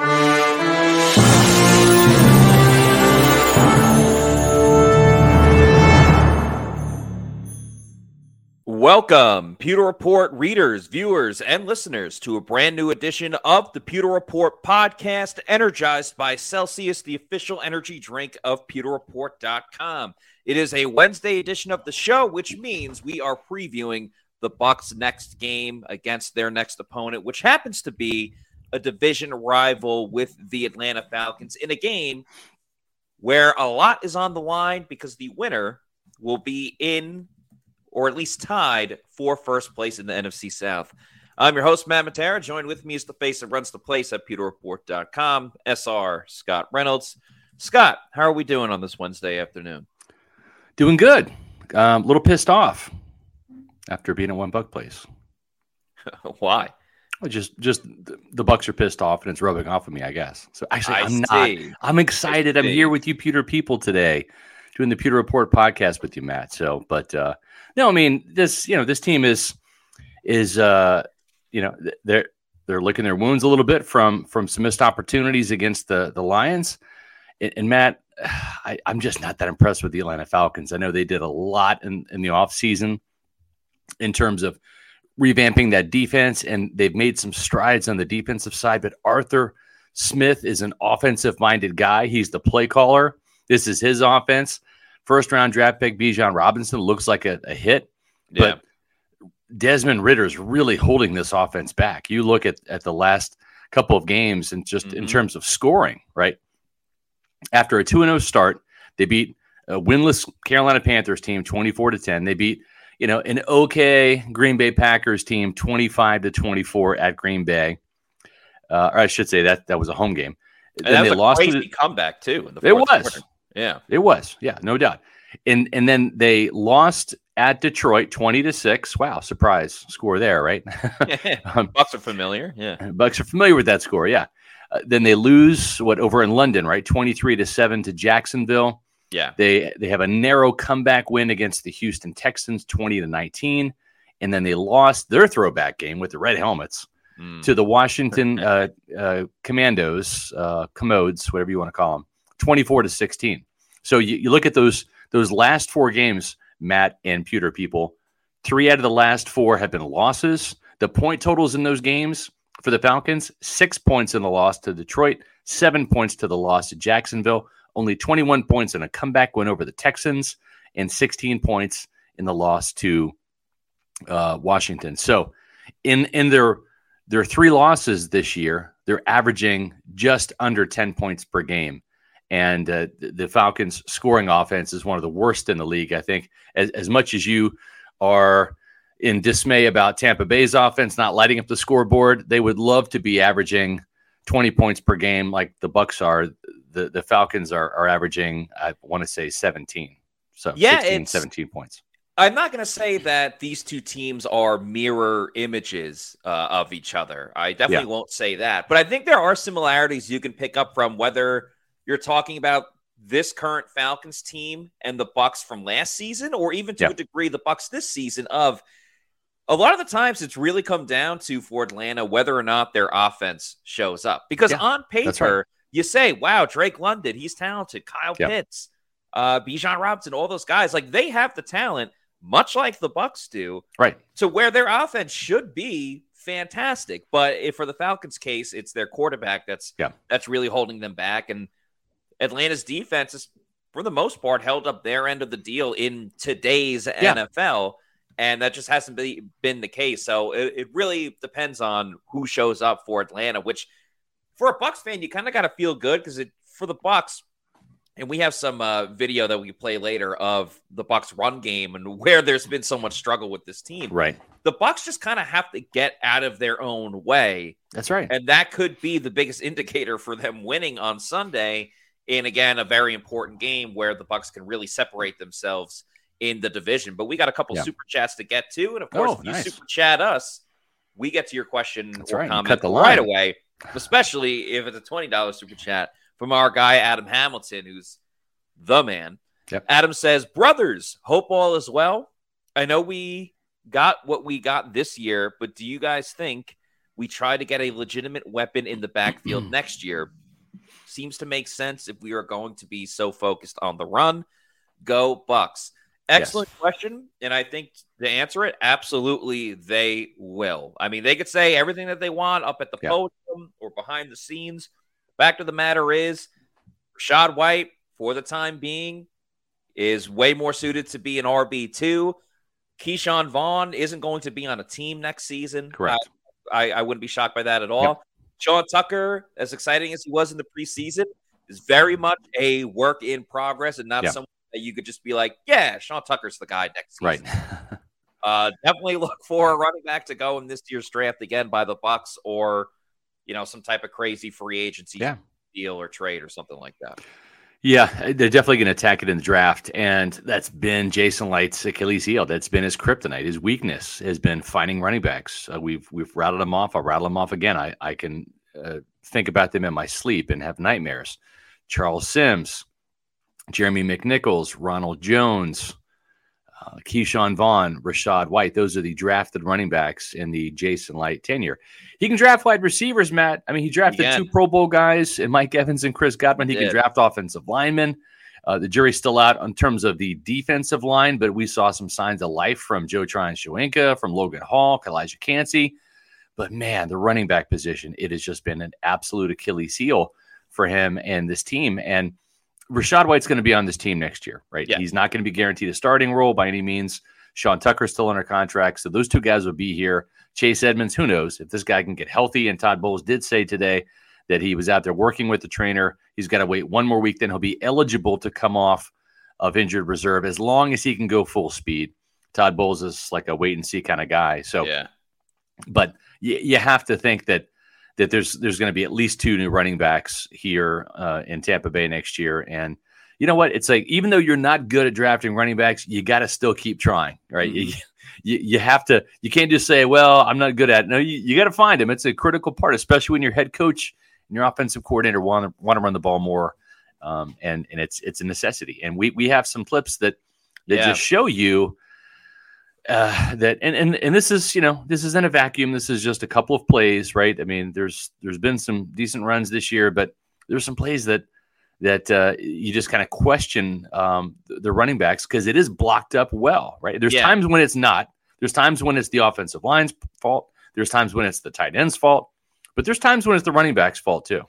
Welcome, Pewter Report readers, viewers, and listeners to a brand new edition of the Pewter Report podcast, energized by Celsius, the official energy drink of pewterreport.com. It is a Wednesday edition of the show, which means we are previewing the Bucs' next game against their next opponent, which happens to be a division rival with the Atlanta Falcons in a game where a lot is on the line because the winner will be in or at least tied for first place in the NFC South. I'm your host, Matt Matera. Joined with me is the face that runs the place at pewterreport.com, SR Scott Reynolds. Scott, how are we doing on this Wednesday afternoon? Doing good. Um, a little pissed off after being at one buck place. Why? Just just the Bucs are pissed off and it's rubbing off of me, I guess. So actually, I I'm see. not. I'm excited. I'm here with you, Pewter people, today, doing the Pewter Report podcast with you, Matt. So, but uh no, I mean this. You know, this team is is uh you know they're they're licking their wounds a little bit from from some missed opportunities against the the Lions. And, and Matt, I, I'm just not that impressed with the Atlanta Falcons. I know they did a lot in in the offseason in terms of revamping that defense, and they've made some strides on the defensive side. But Arthur Smith is an offensive minded guy. He's the play caller. This is his offense. First round draft pick Bijan Robinson looks like a, a hit, Yeah. but Desmond Ridder is really holding this offense back. You look at, at the last couple of games and just in Mhm. terms of scoring, right? After a 2 0 start, they beat a winless Carolina Panthers team 24 to 10. They beat, you know, an okay Green Bay Packers team 25 to 24 at Green Bay. Uh, or I should say that that was a home game. And then they a lost crazy the, comeback too. In the It was. quarter. Yeah. it was, yeah, no doubt. And and then they lost at Detroit 20 to 6. Wow, surprise score there, right? Um, Bucs are familiar. Yeah. Bucs are familiar with that score, yeah. Uh, then they lose what over in London, right? 23 to 7 to Jacksonville. Yeah. They they have a narrow comeback win against the Houston Texans 20 to 19 and then they lost their throwback game with the red helmets Mm. to the Washington uh, uh, Commandos, uh, Commodes, whatever you want to call them, 24 to 16. So you, you look at those those last four games, Matt and Pewter people, three out of the last four have been losses. The point totals in those games for the Falcons, six points in the loss to Detroit, seven points to the loss to Jacksonville, only 21 points in a comeback win over the Texans, and 16 points in the loss to uh, Washington. So in in their their three losses this year, they're averaging just under 10 points per game. And uh, the, Falcons' scoring offense is one of the worst in the league. I think, as, as much as you are in dismay about Tampa Bay's offense not lighting up the scoreboard, they would love to be averaging 20 points per game like the Bucs are. The, the Falcons are, are averaging, I want to say, 17. So Yeah, 16, 17 points. I'm not going to say that these two teams are mirror images uh, of each other. I definitely won't say that. But I think there are similarities you can pick up from whether you're talking about this current Falcons team and the Bucs from last season, or even to Yeah. a degree the Bucs this season. Of a lot of the times, it's really come down to for Atlanta whether or not their offense shows up. Because Yeah, on that's paper. You say, "Wow, Drake London, he's talented." Kyle Yeah. Pitts, uh, Bijan Robinson, all those guys, like they have the talent much like the Bucs do, Right. to where their offense should be fantastic. But if for the Falcons' case, it's their quarterback that's Yeah. that's really holding them back, and Atlanta's defense is for the most part held up their end of the deal in today's Yeah. NFL. And that just hasn't be, been the case. So it, it really depends on who shows up for Atlanta, which for a Bucs fan, you kind of got to feel good because it for the Bucs, and we have some uh, video that we play later of the Bucs run game and where there's been so much struggle with this team. Right. The Bucs just kind of have to get out of their own way. That's right. And that could be the biggest indicator for them winning on Sunday in again a very important game where the Bucs can really separate themselves in the division. But we got a couple Yeah. super chats to get to, and of course, Oh, if you super chat us, we get to your question That's or right. Comment cut the right away. Especially if it's a twenty dollars super chat from our guy Adam Hamilton, who's the man. Yep. Adam says, "Brothers, hope all is well. I know we got what we got this year, but do you guys think we try to get a legitimate weapon in the backfield next year? Seems to make sense if we are going to be so focused on the run. Go Bucs. Excellent question, and I think to answer it, absolutely they will. I mean, they could say everything that they want up at the Yeah. podium or behind the scenes. Fact of the matter is, Rachaad White, for the time being, is way more suited to be an RB two. Ke'Shawn Vaughn isn't going to be on a team next season. Correct. I, I wouldn't be shocked by that at all. Yep. Sean Tucker, as exciting as he was in the preseason, is very mm-hmm. much a work in progress and not Yeah. someone that you could just be like, yeah, Sean Tucker's the guy next season. Right. Uh, definitely look for a running back to go in this year's draft again by the Bucs or you know some type of crazy free agency Yeah. deal or trade or something like that. Yeah, they're definitely going to attack it in the draft, and that's been Jason Licht's Achilles heel. That's been his kryptonite. His weakness has been finding running backs. Uh, we've we've rattled them off. I'll rattle them off again. I I can uh, think about them in my sleep and have nightmares. Charles Sims, Jeremy McNichols, Ronald Jones, uh, Ke'Shawn Vaughn, Rachaad White. Those are the drafted running backs in the Jason Licht tenure. He can draft wide receivers, Matt. I mean, he drafted can. two Pro Bowl guys, and Mike Evans and Chris Godwin. He He can draft offensive linemen. Uh, the jury's still out in terms of the defensive line, but we saw some signs of life from Joe Tryon Shoyinka, from Logan Hall, Calijah Kancey. But man, the running back position, it has just been an absolute Achilles heel for him and this team. And Rachaad White's going to be on this team next year, right? Yeah. He's not going to be guaranteed a starting role by any means. Sean Tucker's still under contract. So those two guys will be here. Chase Edmonds, who knows if this guy can get healthy? And Todd Bowles did say today that he was out there working with the trainer. He's got to wait one more week, then he'll be eligible to come off of injured reserve as long as he can go full speed. Todd Bowles is like a wait and see kind of guy. So, yeah, but you, you have to think that that there's there's going to be at least two new running backs here uh, in Tampa Bay next year. And you know what? It's like even though you're not good at drafting running backs, you got to still keep trying, right? You, you you have to. You can't just say, "Well, I'm not good at." It. No, you, you got to find them. It's a critical part, especially when your head coach and your offensive coordinator want to want to run the ball more. Um, and and it's it's a necessity. And we we have some clips that that Yeah. just show you uh, that and, and and this is you know this is in a vacuum. This is just a couple of plays, right? I mean, there's there's been some decent runs this year, but there's some plays that that uh, you just kind of question um, the, the running backs because it is blocked up well, right? There's Yeah. times when it's not. There's times when it's the offensive line's fault. There's times when it's the tight end's fault, but there's times when it's the running back's fault too.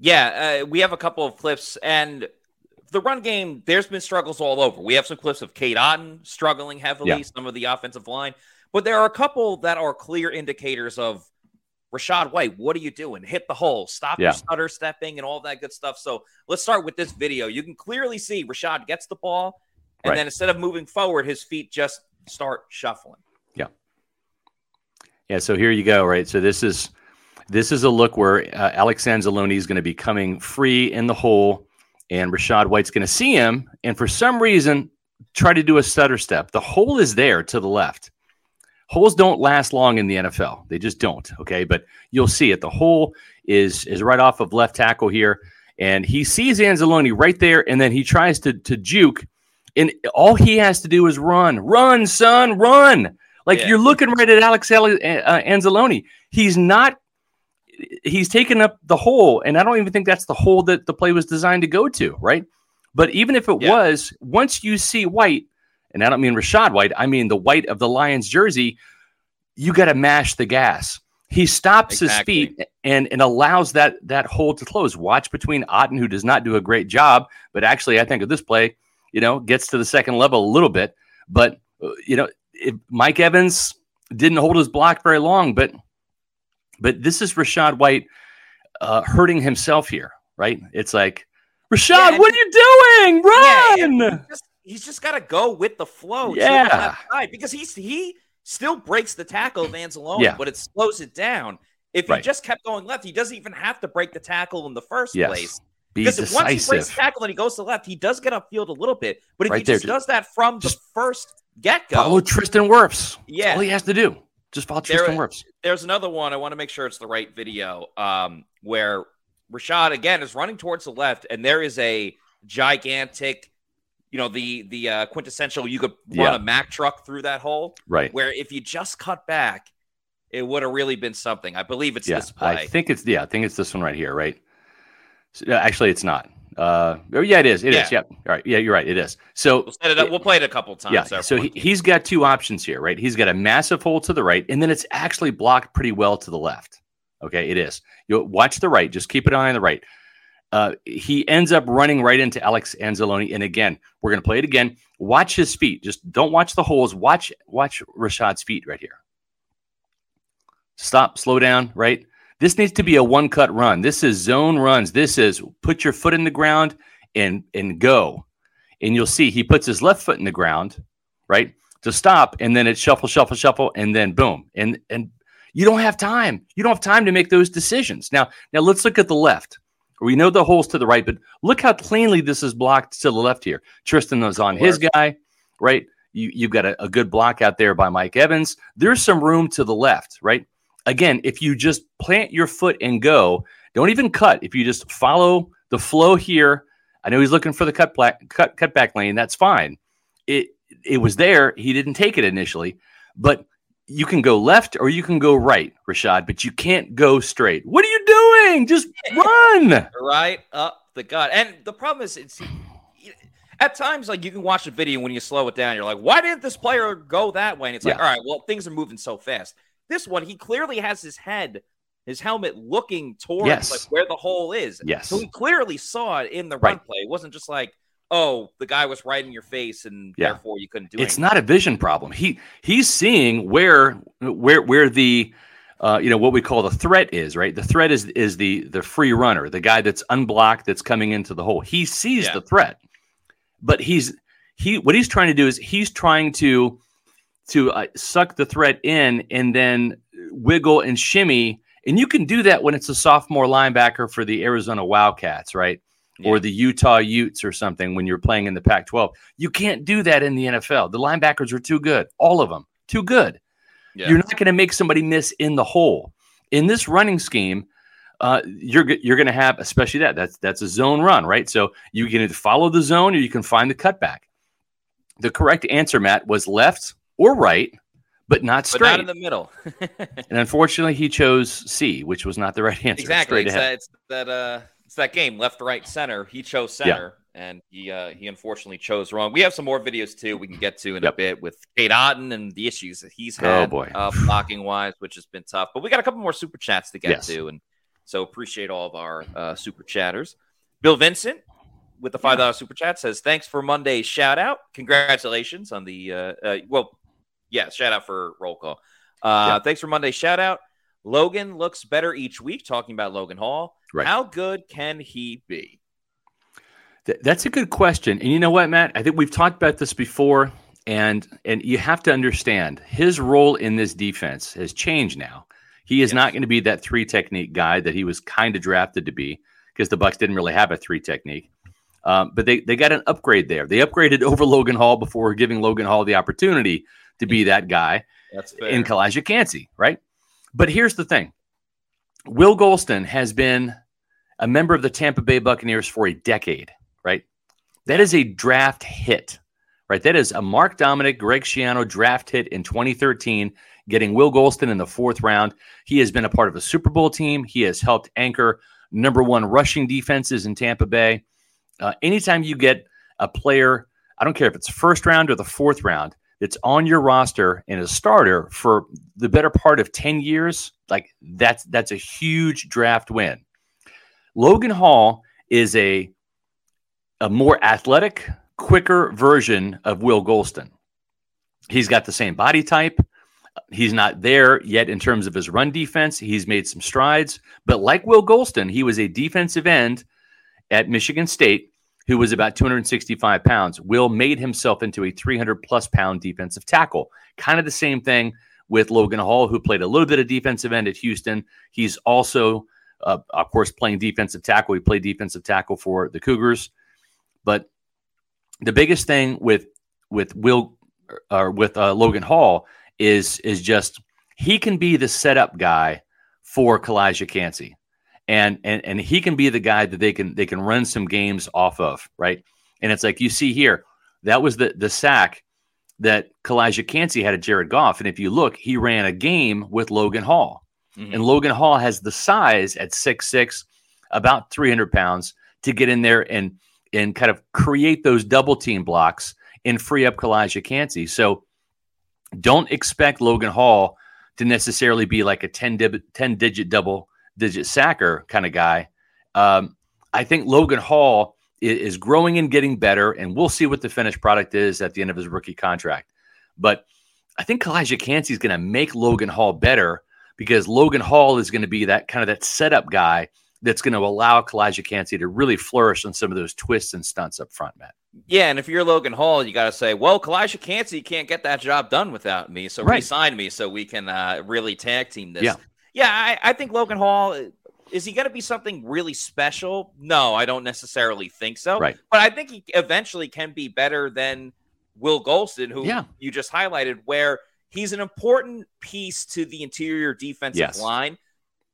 yeah. Uh, we have a couple of clips and. The run game, there's been struggles all over. We have some clips of Cade Otton struggling heavily, Yeah. some of the offensive line, but there are a couple that are clear indicators of Rachaad White. What are you doing? Hit the hole, stop Yeah. your stutter stepping, and all that good stuff. So let's start with this video. You can clearly see Rachaad gets the ball, and Right. then instead of moving forward, his feet just start shuffling. Yeah, Yeah. so here you go, right? So this is this is a look where uh, Alex Anzalone is going to be coming free in the hole, and Rachaad White's going to see him, and for some reason try to do a stutter step. The hole is there to the left. Holes don't last long in the NFL; they just don't. Okay, but you'll see it. The hole is is right off of left tackle here, and he sees Anzalone right there, and then he tries to to juke, and all he has to do is run, run, son, run. Like Yeah. you're looking right at Alex uh, Anzalone. He's not. He's taken up the hole, and I don't even think that's the hole that the play was designed to go to, right? But even if it Yeah. was, once you see White, and I don't mean Rachaad White, I mean the white of the Lions jersey, you got to mash the gas. He stops Exactly. his feet and and allows that that hole to close. Watch between Otton, who does not do a great job, but actually I think of this play, you know, gets to the second level a little bit. But uh, you know, if Mike Evans didn't hold his block very long, but but this is Rachaad White uh, hurting himself here, right? It's like Rachaad, Yeah, what are you doing? Run! Yeah, just, he's just got to go with the flow. Yeah, because he's he still breaks the tackle of Anzalone, yeah. but it slows it down. If he right. just kept going left, he doesn't even have to break the tackle in the first yes. place. Be because decisive. once he breaks the tackle and he goes to the left, he does get upfield a little bit. But if right he just there, does that from the first get go, follow Tristan Wirfs. Yeah, all he has to do. Just follow Tristan there, Wirfs. There's another one. I want to make sure it's the right video um, where Rashad again is running towards the left, and there is a gigantic, you know, the the uh, quintessential. You could run Yeah. a Mack truck through that hole, Right. where if you just cut back, it would have really been something. I believe it's yeah, this play. I think it's yeah, I think it's this one right here, right? So, actually, it's not. Uh, oh, yeah, it is. It is. Yeah. Yep. All right. Yeah, you're right. It is. So we'll set it up. We'll play it a couple times. yeah. So he, he's got two options here, right? He's got a massive hole to the right, and then it's actually blocked pretty well to the left. Okay, it is. You watch the right. Just keep an eye on the right. Uh, he ends up running right into Alex Anzalone, and again, we're going to play it again. Watch his feet. Just don't watch the holes. Watch watch Rachaad's feet right here. Stop. Slow down. Right. This needs to be a one cut run. This is zone runs. This is put your foot in the ground and and go. And you'll see he puts his left foot in the ground, right, to stop, and then it's shuffle, shuffle, shuffle, and then boom. And and you don't have time. You don't have time to make those decisions. Now, now let's look at the left. We know the holes to the right, but look how cleanly this is blocked to the left here. Tristan is on his guy, right? You you've got a, a good block out there by Mike Evans. There's some room to the left, right? Again, if you just plant your foot and go, don't even cut. If you just follow the flow here, I know he's looking for the cut black cut cut back lane. That's fine. It it was there. He didn't take it initially, but you can go left or you can go right, Rachaad, but you can't go straight. What are you doing? Just run. right up the gut. And the problem is, it's at times like you can watch a video when you slow it down. You're like, why didn't this player go that way? And it's like, all right, well, things are moving so fast. This one, he clearly has his head, his helmet looking towards Yes. like where the hole is. Yes. So he clearly saw it in the run Right. play. It wasn't just like, oh, the guy was right in your face and Yeah. therefore you couldn't do it. It's anything. not a vision problem. He he's seeing where where where the uh, you know what we call the threat is right. The threat is is the the free runner, the guy that's unblocked that's coming into the hole. He sees Yeah. the threat, but he's he what he's trying to do is he's trying to to uh, suck the threat in and then wiggle and shimmy. And you can do that when it's a sophomore linebacker for the Arizona Wildcats, right? Or the Utah Utes or something when you're playing in the Pac 12. You can't do that in the NFL. The linebackers are too good. All of them, too good. Yeah. You're not going to make somebody miss in the hole. In this running scheme, uh, you're you're going to have, especially that that's that's a zone run, right? So you can either follow the zone or you can find the cutback. The correct answer, Matt, was left or right, but not but straight. not in the middle. and unfortunately, he chose C, which was not the right answer. exactly. It's that, it's that uh it's that game, left, right, center. He chose center, and he uh he unfortunately chose wrong. We have some more videos too we can get to in Yep. a bit with Cade Otton and the issues that he's Oh, had boy. uh, blocking wise, which has been tough. But we got a couple more super chats to get Yes. to, and so appreciate all of our uh, super chatters. Bill Vincent with the five dollar super chat says thanks for Monday's shout out. Congratulations on the uh, uh well, yeah, shout out for roll call. Uh, Yeah. Thanks for Monday shout out. Logan looks better each week. Talking about Logan Hall, Right. how good can he be? Th- that's a good question. And you know what, Matt? I think we've talked about this before, and and you have to understand his role in this defense has changed now. He is Yes. not going to be that three technique guy that he was kind of drafted to be because the Bucs didn't really have a three technique. Um, but they they got an upgrade there. They upgraded over Logan Hall before giving Logan Hall the opportunity to be that guy That's fair. in Calijah Kancey, right? But here's the thing: Will Gholston has been a member of the Tampa Bay Buccaneers for a decade, right? That is a draft hit, right? That is a Mark Dominik, Greg Schiano draft hit in 2013, getting Will Gholston in the fourth round. He has been a part of a Super Bowl team. He has helped anchor number one rushing defenses in Tampa Bay. Uh, anytime you get a player, I don't care if it's first round or the fourth round, that's on your roster and a starter for the better part of 10 years, like that's that's a huge draft win. Logan Hall is a a more athletic, quicker version of Will Gholston. He's got the same body type. He's not there yet in terms of his run defense. He's made some strides, but like Will Gholston, he was a defensive end at Michigan State who was about 265 pounds. Will made himself into a 300 plus pound defensive tackle. Kind of the same thing with Logan Hall, who played a little bit of defensive end at Houston. He's also, uh, of course, playing defensive tackle. He played defensive tackle for the Cougars. But the biggest thing with with Will or with uh, Logan Hall is is just he can be the setup guy for Calijah Kancey. And, and and he can be the guy that they can they can run some games off of, right? And it's like you see here, that was the the sack that Calijah Kancey had at Jared Goff. And if you look, he ran a game with Logan Hall. Mm-hmm. And Logan Hall has the size at six six, about 300 pounds, to get in there and and kind of create those double team blocks and free up Calijah Kancey. So don't expect Logan Hall to necessarily be like a 10, dib- 10 digit double digit sacker kind of guy. Um, I think Logan Hall is, growing and getting better, and we'll see what the finished product is at the end of his rookie contract. But I think Calijah Kancey is going to make Logan Hall better because Logan Hall is going to be that kind of that setup guy that's going to allow Calijah Kancey to really flourish on some of those twists and stunts up front, Matt. Yeah, and if you're Logan Hall, you got to say, well, Calijah Kancey can't get that job done without me, so right. resign me so we can uh, really tag team this. Yeah, yeah, I, I think Logan Hall is he going to be something really special? No, I don't necessarily think so. Right, but I think he eventually can be better than Will Gholston, who yeah. you just highlighted, where he's an important piece to the interior defensive yes. line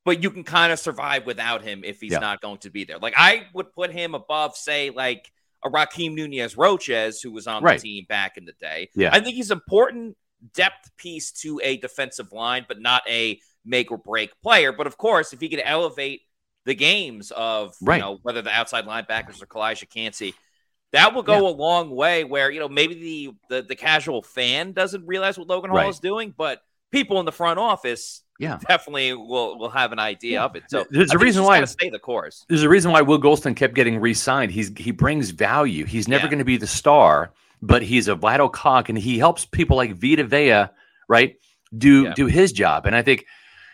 but you can kind of survive without him if he's yeah. not going to be there. Like I would put him above, say, like a Rakeem Nunez Roches, who was on right. the team back in the day. Yeah. I think he's an important depth piece to a defensive line, but not a make or break player. But of course, if he could elevate the games of right. you know whether the outside linebackers or Calijah Kancey, that will go yeah. a long way. Where you know maybe the, the the casual fan doesn't realize what Logan Hall right. is doing, but people in the front office yeah, definitely will will have an idea yeah. of it. So there's a reason why to stay the course. There's a reason why Will Gholston kept getting re-signed. He's he brings value. He's never yeah. going to be the star, but he's a vital cog, and he helps people like Vita Vea, right, do yeah. do his job. And I think,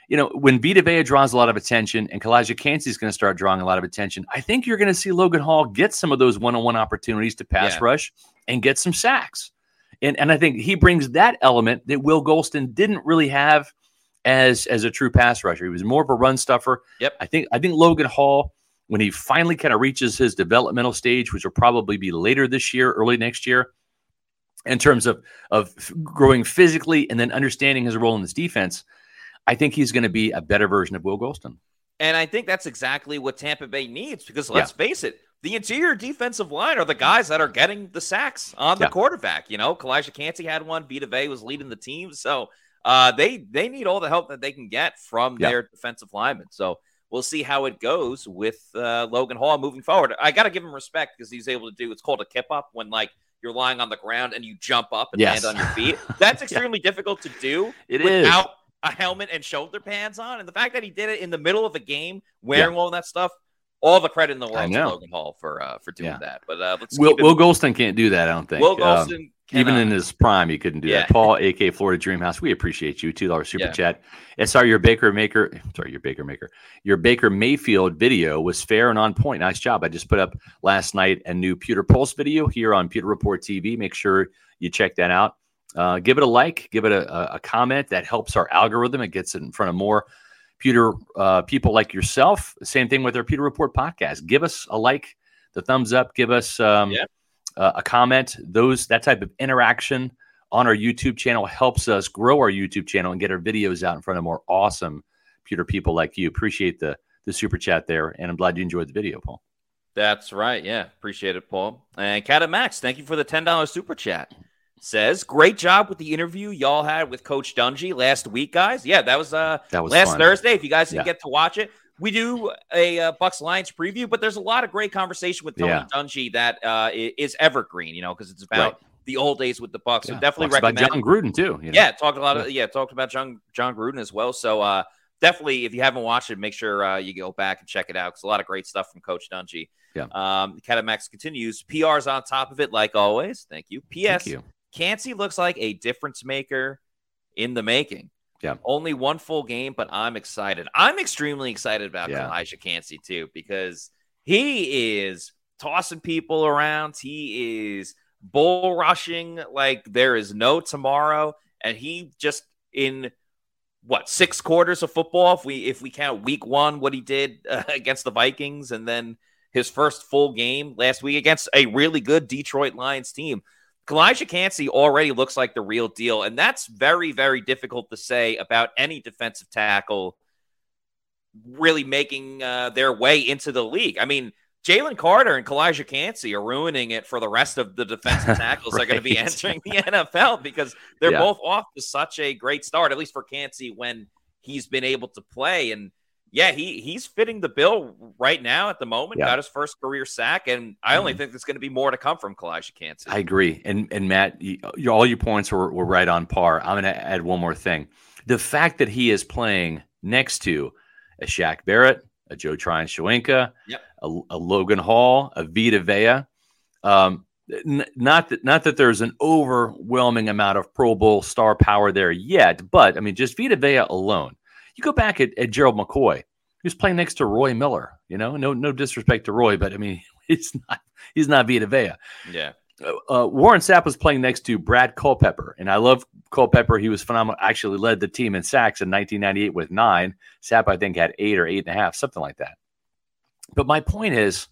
you know, when Vita Vea draws a lot of attention, and Calijah Kancey is going to start drawing a lot of attention, I think you're going to see Logan Hall get some of those one-on-one opportunities to pass rush and get some sacks. And and I think he brings that element that Will Gholston didn't really have as as a true pass rusher. He was more of a run stuffer. Yep. I think I think Logan Hall, when he finally kind of reaches his developmental stage, which will probably be later this year, early next year, in terms of of growing physically and then understanding his role in this defense, I think he's going to be a better version of Will Gholston. And I think that's exactly what Tampa Bay needs because let's yeah. face it, the interior defensive line are the guys that are getting the sacks on the yeah. quarterback. You know, Calijah Kancey had one, Vita Vea was leading the team. So uh, they they need all the help that they can get from their defensive linemen. So we'll see how it goes with uh, Logan Hall moving forward. I got to give him respect because he's able to do it's called a kip up when like you're lying on the ground and you jump up and yes. land on your feet. That's extremely yeah. difficult to do. It without is. A helmet and shoulder pads on, and the fact that he did it in the middle of a game wearing yeah. all that stuff all the credit in the world to Logan Hall for uh, for doing yeah. that. But uh, let's Will, Will Gholston can't do that. I don't think. Will um, Gholston. Um, even in his prime, he couldn't do yeah. that. Paul, AK Florida Dreamhouse, we appreciate you. Two dollars super yeah. chat. SR, your Baker Maker, sorry, your Baker Maker, your Baker Mayfield video was fair and on point. Nice job. I just put up last night a new Pewter Pulse video here on Pewter Report TV. Make sure you check that out. Uh, give it a like, give it a, a, comment. That helps our algorithm. It gets it in front of more Pewter uh, people like yourself. Same thing with our Pewter Report podcast. Give us a like, the thumbs up. Give us um, yeah. uh, a comment. Those that type of interaction on our YouTube channel helps us grow our YouTube channel and get our videos out in front of more awesome Pewter people like you. Appreciate the the super chat there, and I'm glad you enjoyed the video, Paul. That's right. Yeah, appreciate it, Paul. And Cat and Max, thank you for the ten dollars super chat says, "Great job with the interview y'all had with Coach Dungy last week, guys. Yeah, that was uh that was last fun. Thursday. If you guys didn't yeah. get to watch it, we do a uh, Bucs Lions preview, but there's a lot of great conversation with Tony yeah. Dungy that uh, is evergreen. You know, because it's about." Right. The old days with the Bucs, yeah. so definitely Talks recommend. About Jon Gruden too. You know? Yeah, talked a lot of yeah, talked about John Jon Gruden as well. So uh, definitely, if you haven't watched it, make sure uh, you go back and check it out because a lot of great stuff from Coach Dungy. Yeah. Um, Catamax continues. PR's on top of it, like always. Thank you. P.S. Thank you. Kancey looks like a difference maker in the making. Yeah. Only one full game, but I'm excited. I'm extremely excited about yeah. Calijah Kancey too, because he is tossing people around. He is bull rushing like there is no tomorrow. And he just in what six quarters of football, if we if we count week one, what he did uh, against the Vikings, and then his first full game last week against a really good Detroit Lions team. Calijah Kancey already looks like the real deal, and that's very, very difficult to say about any defensive tackle really making uh, their way into the league. I mean, Jalen Carter and Calijah Kancey are ruining it for the rest of the defensive tackles right. that are going to be entering the NFL because they're yeah. both off to such a great start, at least for Kancey when he's been able to play. And yeah, he he's fitting the bill right now at the moment. Yeah. Got his first career sack, and I only mm-hmm. think there's going to be more to come from Calijah Kancey. I agree, and and Matt, you, all your points were, were right on par. I'm going to add one more thing: the fact that he is playing next to a Shaq Barrett, a Joe Tryon yep. a, a, Logan Hall, a Vita Vea. Um, n- not that not that there's an overwhelming amount of Pro Bowl star power there yet, but I mean, just Vita Vea alone. You go back at, at Gerald McCoy, was playing next to Roy Miller. You know, no no disrespect to Roy, but I mean, he's not he's not Vita Vea. Yeah. Uh, uh, Warren Sapp was playing next to Brad Culpepper, and I love Culpepper. He was phenomenal. Actually, led the team in sacks in 1998 with nine. Sapp, I think, had eight or eight and a half, something like that. But my point is,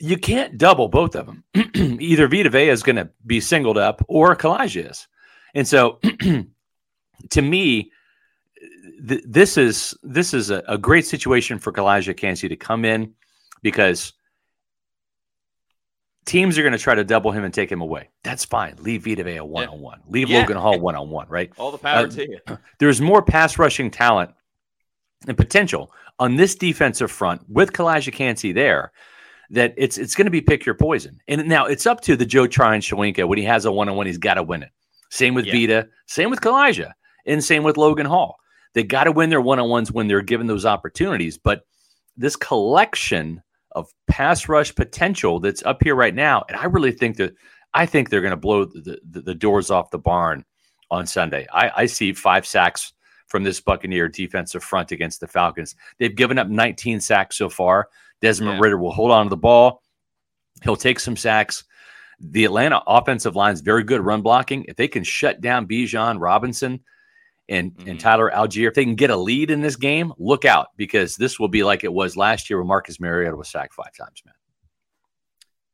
you can't double both of them. Either Vita Vea is going to be singled up, or Calijah is. And so, to me, th- this is this is a, a great situation for Calijah Kancey to come in because teams are going to try to double him and take him away. That's fine. Leave Vita Vea one on one. Leave yeah. Logan Hall one on one. Right. All the power uh, to you. There's more pass rushing talent and potential on this defensive front with Calijah Kancey there. That it's it's going to be pick your poison. And now it's up to the Joe Tryon Shoyinka when he has a one on one, he's got to win it. Same with yeah. Vita, same with Calijah. and same with Logan Hall. They got to win their one on ones when they're given those opportunities. But this collection of pass rush potential that's up here right now. And I really think that I think they're going to blow the, the, the, doors off the barn on Sunday. I, I see five sacks from this Buccaneer defensive front against the Falcons. They've given up 19 sacks so far. Desmond yeah. Ridder will hold on to the ball. He'll take some sacks. The Atlanta offensive line is very good run blocking. If they can shut down Bijan Robinson, and, mm-hmm. and Tyler Allgeier. if they can get a lead in this game, look out because this will be like it was last year when Marcus Mariota was sacked five times, man.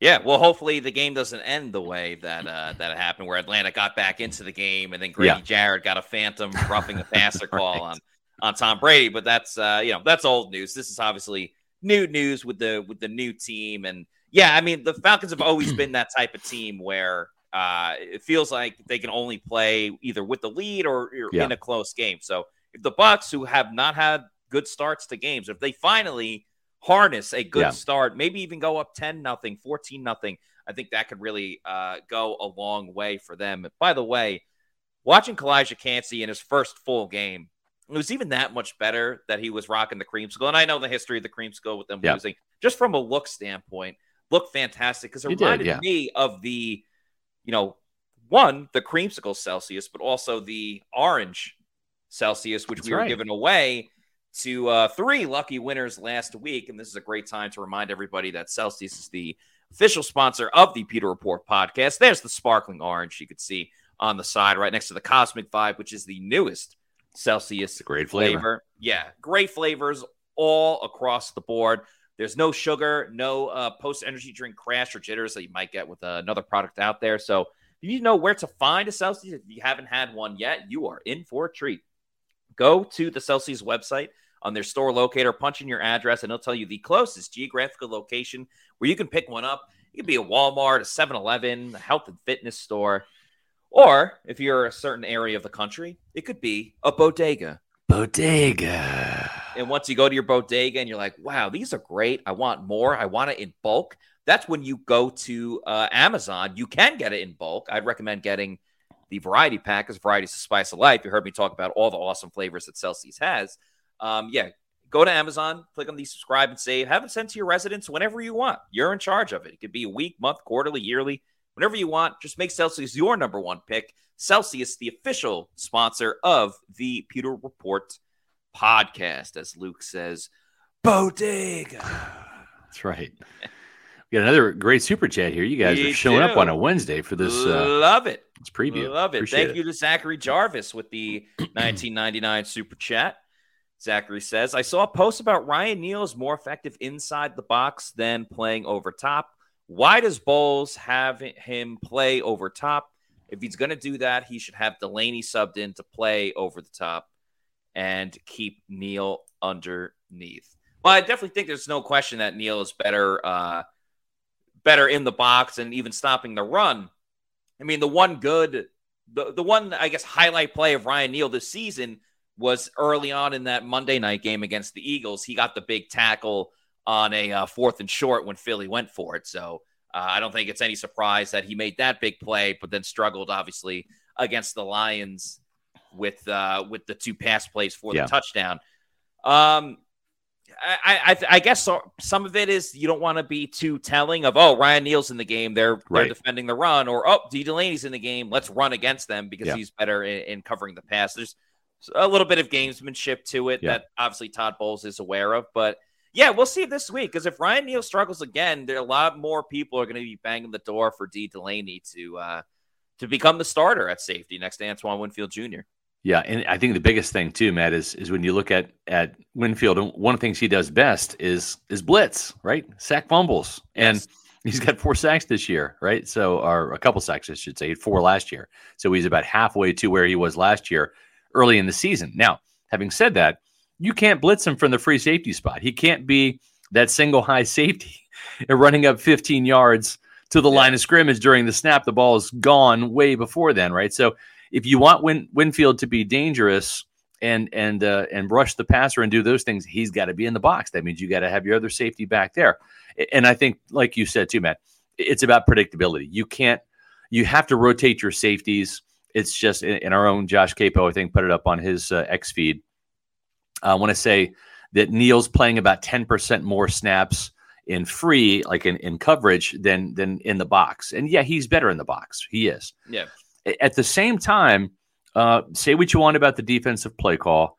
Yeah, well, hopefully the game doesn't end the way that uh, that happened, where Atlanta got back into the game, and then Grady yeah. Jarrett got a phantom roughing the passer call on on Tom Brady. But that's uh, you know that's old news. This is obviously new news with the with the new team, and yeah, I mean the Falcons have always been that type of team where uh, it feels like they can only play either with the lead or, or yeah. in a close game. So if the Bucs, who have not had good starts to games, if they finally harness a good yeah. start, maybe even go up 10 nothing, 14 nothing, I think that could really uh, go a long way for them. By the way, watching Calijah Kancey in his first full game, it was even that much better that he was rocking the creamsicle. And I know the history of the creamsicle with them yeah. losing, just from a look standpoint, looked fantastic because it reminded did, yeah. me of the you know, one, the creamsicle Celsius, but also the orange Celsius, which That's we were giving away to uh, three lucky winners last week. And this is a great time to remind everybody that Celsius is the official sponsor of the Pewter Report podcast. There's the sparkling orange you could see on the side right next to the Cosmic Vibe, which is the newest Celsius great flavor. flavor. Yeah, great flavors all across the board. There's no sugar, no uh, post energy drink crash or jitters that you might get with uh, another product out there. So if you know where to find a Celsius, if you haven't had one yet, you are in for a treat. Go to the Celsius website on their store locator, punch in your address, and it'll tell you the closest geographical location where you can pick one up. It could be a Walmart, a 7 Eleven, a health and fitness store. Or if you're a certain area of the country, it could be a bodega. Bodega. And once you go to your bodega and you're like, wow, these are great. I want more. I want it in bulk. That's when you go to uh, Amazon. You can get it in bulk. I'd recommend getting the variety pack because variety is the spice of life. You heard me talk about all the awesome flavors that Celsius has. Um, yeah, go to Amazon, click on the subscribe and save. Have it sent to your residence whenever you want. You're in charge of it. It could be a week, month, quarterly, yearly, whenever you want. Just make Celsius your number one pick. Celsius, the official sponsor of the Pewter Report podcast, as Luke says, bodega. That's right. We got another great super chat here. You guys We are showing up on a Wednesday for this uh, Love it. It's preview. Love it. Appreciate Thank you to Zachary Jarvis with the 1999 super chat. Zachary says, I saw a post about Ryan Neal is more effective inside the box than playing over top. Why does Bowles have him play over top? If he's going to do that, he should have Delaney subbed in to play over the top and keep Neal underneath. Well, I definitely think there's no question that Neal is better, uh, better in the box and even stopping the run. I mean, the one good, the, the one, I guess, highlight play of Ryan Neal this season was early on in that Monday night game against the Eagles. He got the big tackle on a uh, fourth and short when Philly went for it. So uh, I don't think it's any surprise that he made that big play, but then struggled, obviously, against the Lions with uh, with the two pass plays for Yeah. the touchdown. Um, I, I, I guess some of it is you don't want to be too telling of oh Ryan Neal's in the game they're they're defending the run or oh Dee Delaney's in the game let's run against them because Yeah. he's better in, in covering the pass. There's a little bit of gamesmanship to it Yeah. that obviously Todd Bowles is aware of, but yeah, we'll see this week because if Ryan Neal struggles again, there are a lot more people are going to be banging the door for Dee Delaney to uh, to become the starter at safety next to Antoine Winfield Jr. Yeah, and I think the biggest thing too, Matt, is is when you look at at Winfield, and one of the things he does best is is blitz, right? Sack fumbles, and Yes. he's got four sacks this year, right? So, or a couple sacks, I should say, four last year. So he's about halfway to where he was last year, early in the season. Now, having said that, you can't blitz him from the free safety spot. He can't be that single high safety and running up 15 yards to the Yeah. line of scrimmage during the snap. The ball is gone way before then, right? So if you want Win- Winfield to be dangerous and and uh, and rush the passer and do those things, he's got to be in the box. That means you got to have your other safety back there. And I think, like you said too, Matt, it's about predictability. You can't, you have to rotate your safeties. It's just in, in our own Josh Queipo, I think, put it up on his uh, X feed. I want to say that Neal's playing about ten percent more snaps in free, like in, in coverage, than than in the box. And yeah, he's better in the box. He is Yeah, at the same time, uh, say what you want about the defensive play call.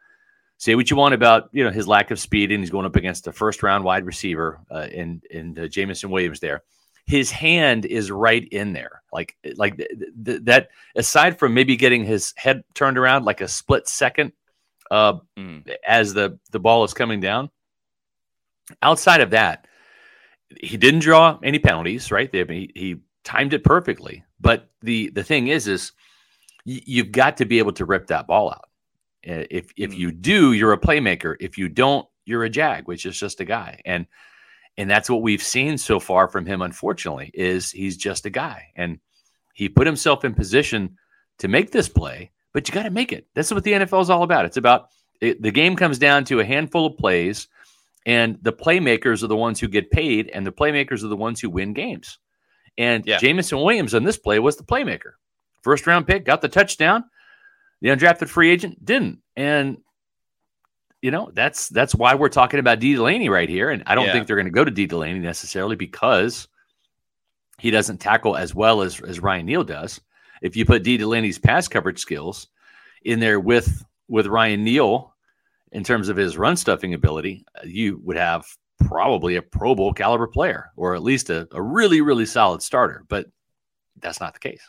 Say what you want about you know his lack of speed, and he's going up against a first round wide receiver uh, in in uh, Jameson Williams. There, his hand is right in there, like like th- th- that. Aside from maybe getting his head turned around like a split second, uh, Mhm. as the the ball is coming down. Outside of that, he didn't draw any penalties. Right, they, he, he timed it perfectly. But the the thing is, is you've got to be able to rip that ball out. If if Mm. you do, you're a playmaker. If you don't, you're a jag, which is just a guy. And and that's what we've seen so far from him. Unfortunately, is he's just a guy, and he put himself in position to make this play. But you got to make it. That's what the NFL is all about. It's about it, the game comes down to a handful of plays, and the playmakers are the ones who get paid, and the playmakers are the ones who win games. And Yeah. Jameson Williams on this play was the playmaker. First round pick, got the touchdown. The undrafted free agent didn't. And you know, that's that's why we're talking about Dee Delaney right here. And I don't Yeah. think they're going to go to Dee Delaney necessarily because he doesn't tackle as well as, as Ryan Neal does. If you put Dee Delaney's pass coverage skills in there with with Ryan Neal in terms of his run stuffing ability, uh, you would have probably a Pro Bowl caliber player or at least a, a really, really solid starter. But that's not the case.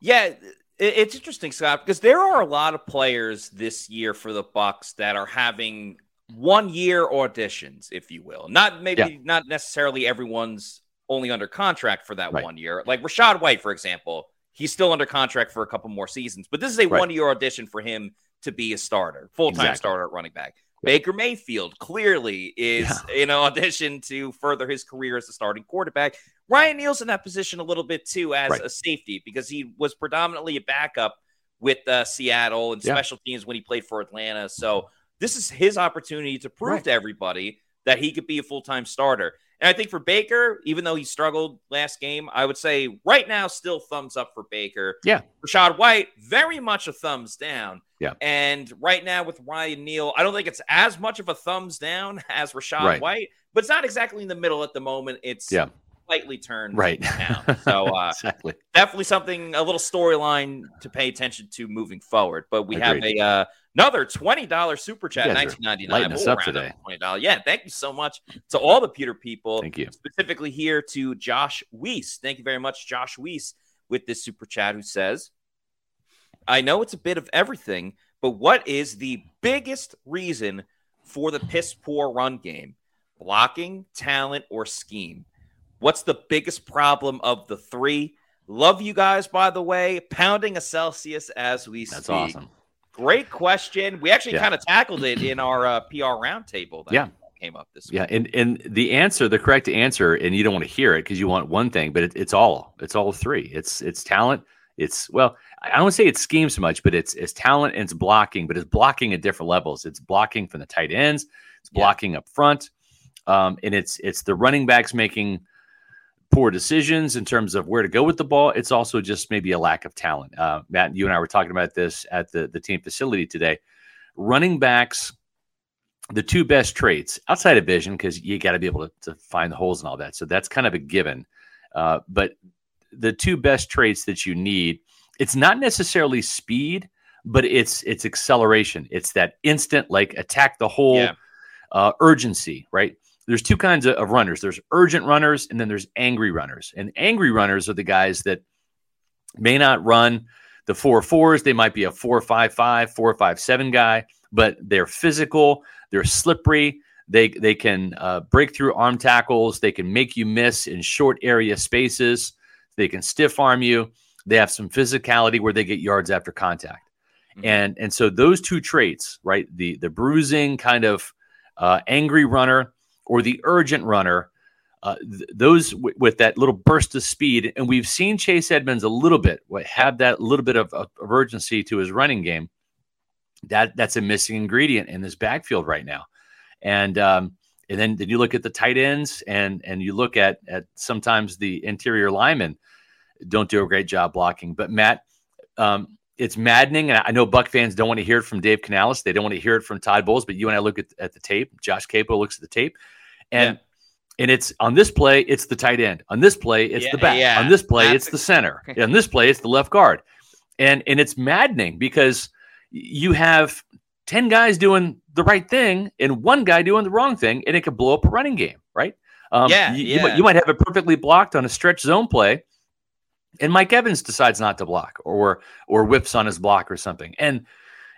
Yeah, it's interesting, Scott, because there are a lot of players this year for the Bucs that are having one year auditions, if you will. Not maybe Yeah. not necessarily everyone's only under contract for that Right. one year. Like Rachaad White, for example, he's still under contract for a couple more seasons, but this is a Right. one year audition for him to be a starter, full time Exactly. starter at running back. Baker Mayfield clearly is in audition to further his career as a starting quarterback. Ryan Neal's in that position a little bit too as Right. a safety because he was predominantly a backup with uh, Seattle and Yeah. special teams when he played for Atlanta. So this is his opportunity to prove Right. to everybody that he could be a full time starter. And I think for Baker, even though he struggled last game, I would say right now still thumbs up for Baker. Yeah. Rachaad White, very much a thumbs down. Yeah. And right now with Ryan Neal, I don't think it's as much of a thumbs down as Rachaad Right. White, but it's not exactly in the middle at the moment. It's Yeah. Slightly turned right now. So uh, exactly. definitely something a little storyline to pay attention to moving forward. But we Agreed. have a uh, another twenty dollars super chat, nineteen ninety nine. guys are nineteen ninety lighting us up today. Twenty dollars. Yeah, thank you so much to all the Pewter people. Thank you. Specifically here to Josh Weiss. Thank you very much, Josh Weiss, with this super chat who says, "I know it's a bit of everything, but what is the biggest reason for the piss poor run game? Blocking, talent, or scheme? What's the biggest problem of the three? Love you guys, by the way. Pounding a Celsius as we That's speak. awesome. Great question. We actually Yeah. kind of tackled it in our uh, PR roundtable that Yeah. came up this week. Yeah, and and the answer, the correct answer, and you don't want to hear it because you want one thing, but it, it's all it's all three. It's it's talent. It's well, I don't want to say it's scheme so much, but it's it's talent and it's blocking, but it's blocking at different levels. It's blocking from the tight ends, it's Yeah. blocking up front, um, and it's it's the running backs making poor decisions in terms of where to go with the ball. It's also just maybe a lack of talent. Uh, Matt, you and I were talking about this at the the team facility today. Running backs the two best traits outside of vision because you got to be able to, to find the holes and all that so that's kind of a given uh, but the two best traits that you need it's not necessarily speed but it's it's acceleration it's that instant like attack the hole Yeah. uh, urgency right there's two kinds of, runners. There's urgent runners and then there's angry runners. And angry runners are the guys that may not run the four fours. They might be a four five five four five seven guy but they're physical they're slippery. They they can uh, break through arm tackles. They can make you miss in short area spaces. They can stiff arm you. They have some physicality where they get yards after contact. Mhm. and and so those two traits right the the bruising kind of uh, angry runner or the urgent runner uh, th- those w- with that little burst of speed, and we've seen Chase Edmonds a little bit have that little bit of, of, urgency to his running game. That that's a missing ingredient in this backfield right now, and um, and then then you look at the tight ends, and and you look at at sometimes the interior linemen don't do a great job blocking. But Matt, um, it's maddening, and I know Buck fans don't want to hear it from Dave Canales. They don't want to hear it from Todd Bowles. But you and I look at, at the tape. Josh Queipo looks at the tape, and and it's on this play, it's the tight end. On this play, it's Yeah, the back. yeah. On this play, That's it's the center. on this play, it's the left guard. And and it's maddening because you have 10 guys doing the right thing and one guy doing the wrong thing, and it could blow up a running game, right? Um, Yeah, you, you might, yeah. you might have it perfectly blocked on a stretch zone play, and Mike Evans decides not to block or or whips on his block or something. And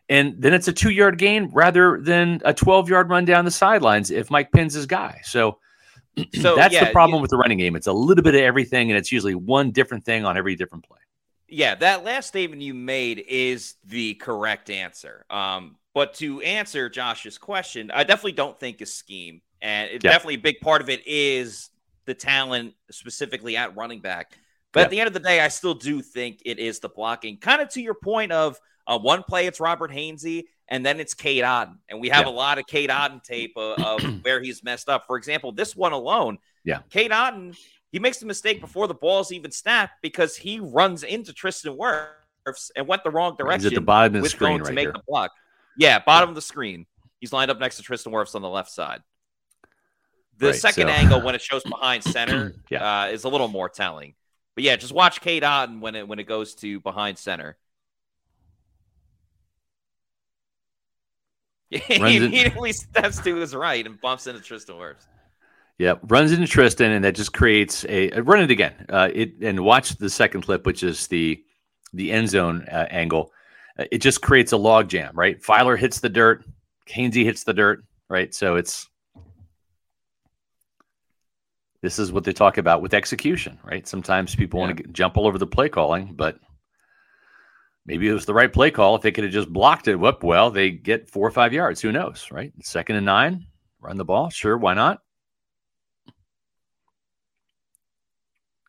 and then it's a two yard gain rather than a 12 yard run down the sidelines if Mike pins his guy. So So, that's yeah, the problem you- with the running game. It's a little bit of everything, and it's usually one different thing on every different play. Yeah, that last statement you made is the correct answer. Um, but to answer Josh's question, I definitely don't think a scheme, and it, Yeah. definitely a big part of it is the talent specifically at running back. But Yeah. at the end of the day, I still do think it is the blocking. Kind of to your point of uh, one play, it's Robert Hainsey, and then it's Cade Otton, and we have Yeah. a lot of Cade Otton tape of, of where he's messed up. For example, this one alone, Yeah. Cade Otton he makes the mistake before the ball's even snapped because he runs into Tristan Wirfs and went the wrong He's direction at the bottom of the screen going to make here. the block. Yeah, bottom of the screen. He's lined up next to Tristan Wirfs on the left side. The Right, second so- angle when it shows behind center Yeah. uh, is a little more telling. But yeah, just watch Cade Otton when it when it goes to behind center. he Runs in- immediately steps to his right and bumps into Tristan Wirfs. Yep, runs into Tristan, and that just creates a uh, run it again. Uh, it and watch the second clip, which is the the end zone uh, angle. Uh, it just creates a log jam, right? Feiler hits the dirt, Hainsey hits the dirt, right? So it's this is what they talk about with execution, right? Sometimes people want to jump all over the play calling, but maybe it was the right play call. If they could have just blocked it, whoop, well, they get four or five yards. Who knows, right? Second and nine, run the ball, sure, why not?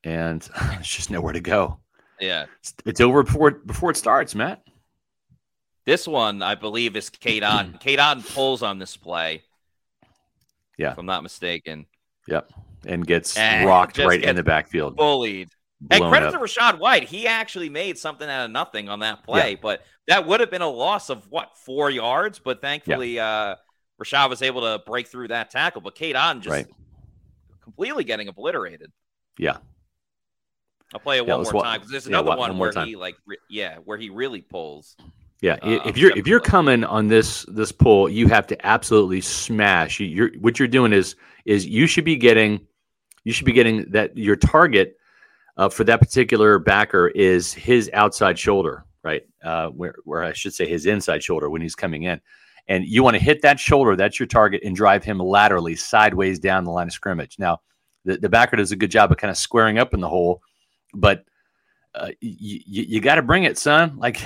and it's just nowhere to go. Yeah. It's, it's over before before it starts, Matt. This one, I believe, is Cade Otton. Cade Otton pulls on this play. Yeah. If I'm not mistaken. Yep, and gets And rocked right in the backfield, Bullied. And credit up. to Rachaad White. He actually made something out of nothing on that play, but that would have been a loss of what, four yards? But thankfully, uh, Rachaad was able to break through that tackle. But Cade just Right. completely getting obliterated. Yeah. I'll play it Yeah, one more time because there's another one one where time. he like, re- yeah, where he really pulls. Yeah, Uh, if you're if you're coming on this this pull, you have to absolutely smash. You're what you're doing is is you should be getting you should be getting that your target uh, for that particular backer is his outside shoulder, right? Uh, where where I should say his inside shoulder when he's coming in, and you want to hit that shoulder. That's your target, and drive him laterally sideways down the line of scrimmage. Now, the the backer does a good job of kind of squaring up in the hole, but uh, you, you got to bring it, son. Like,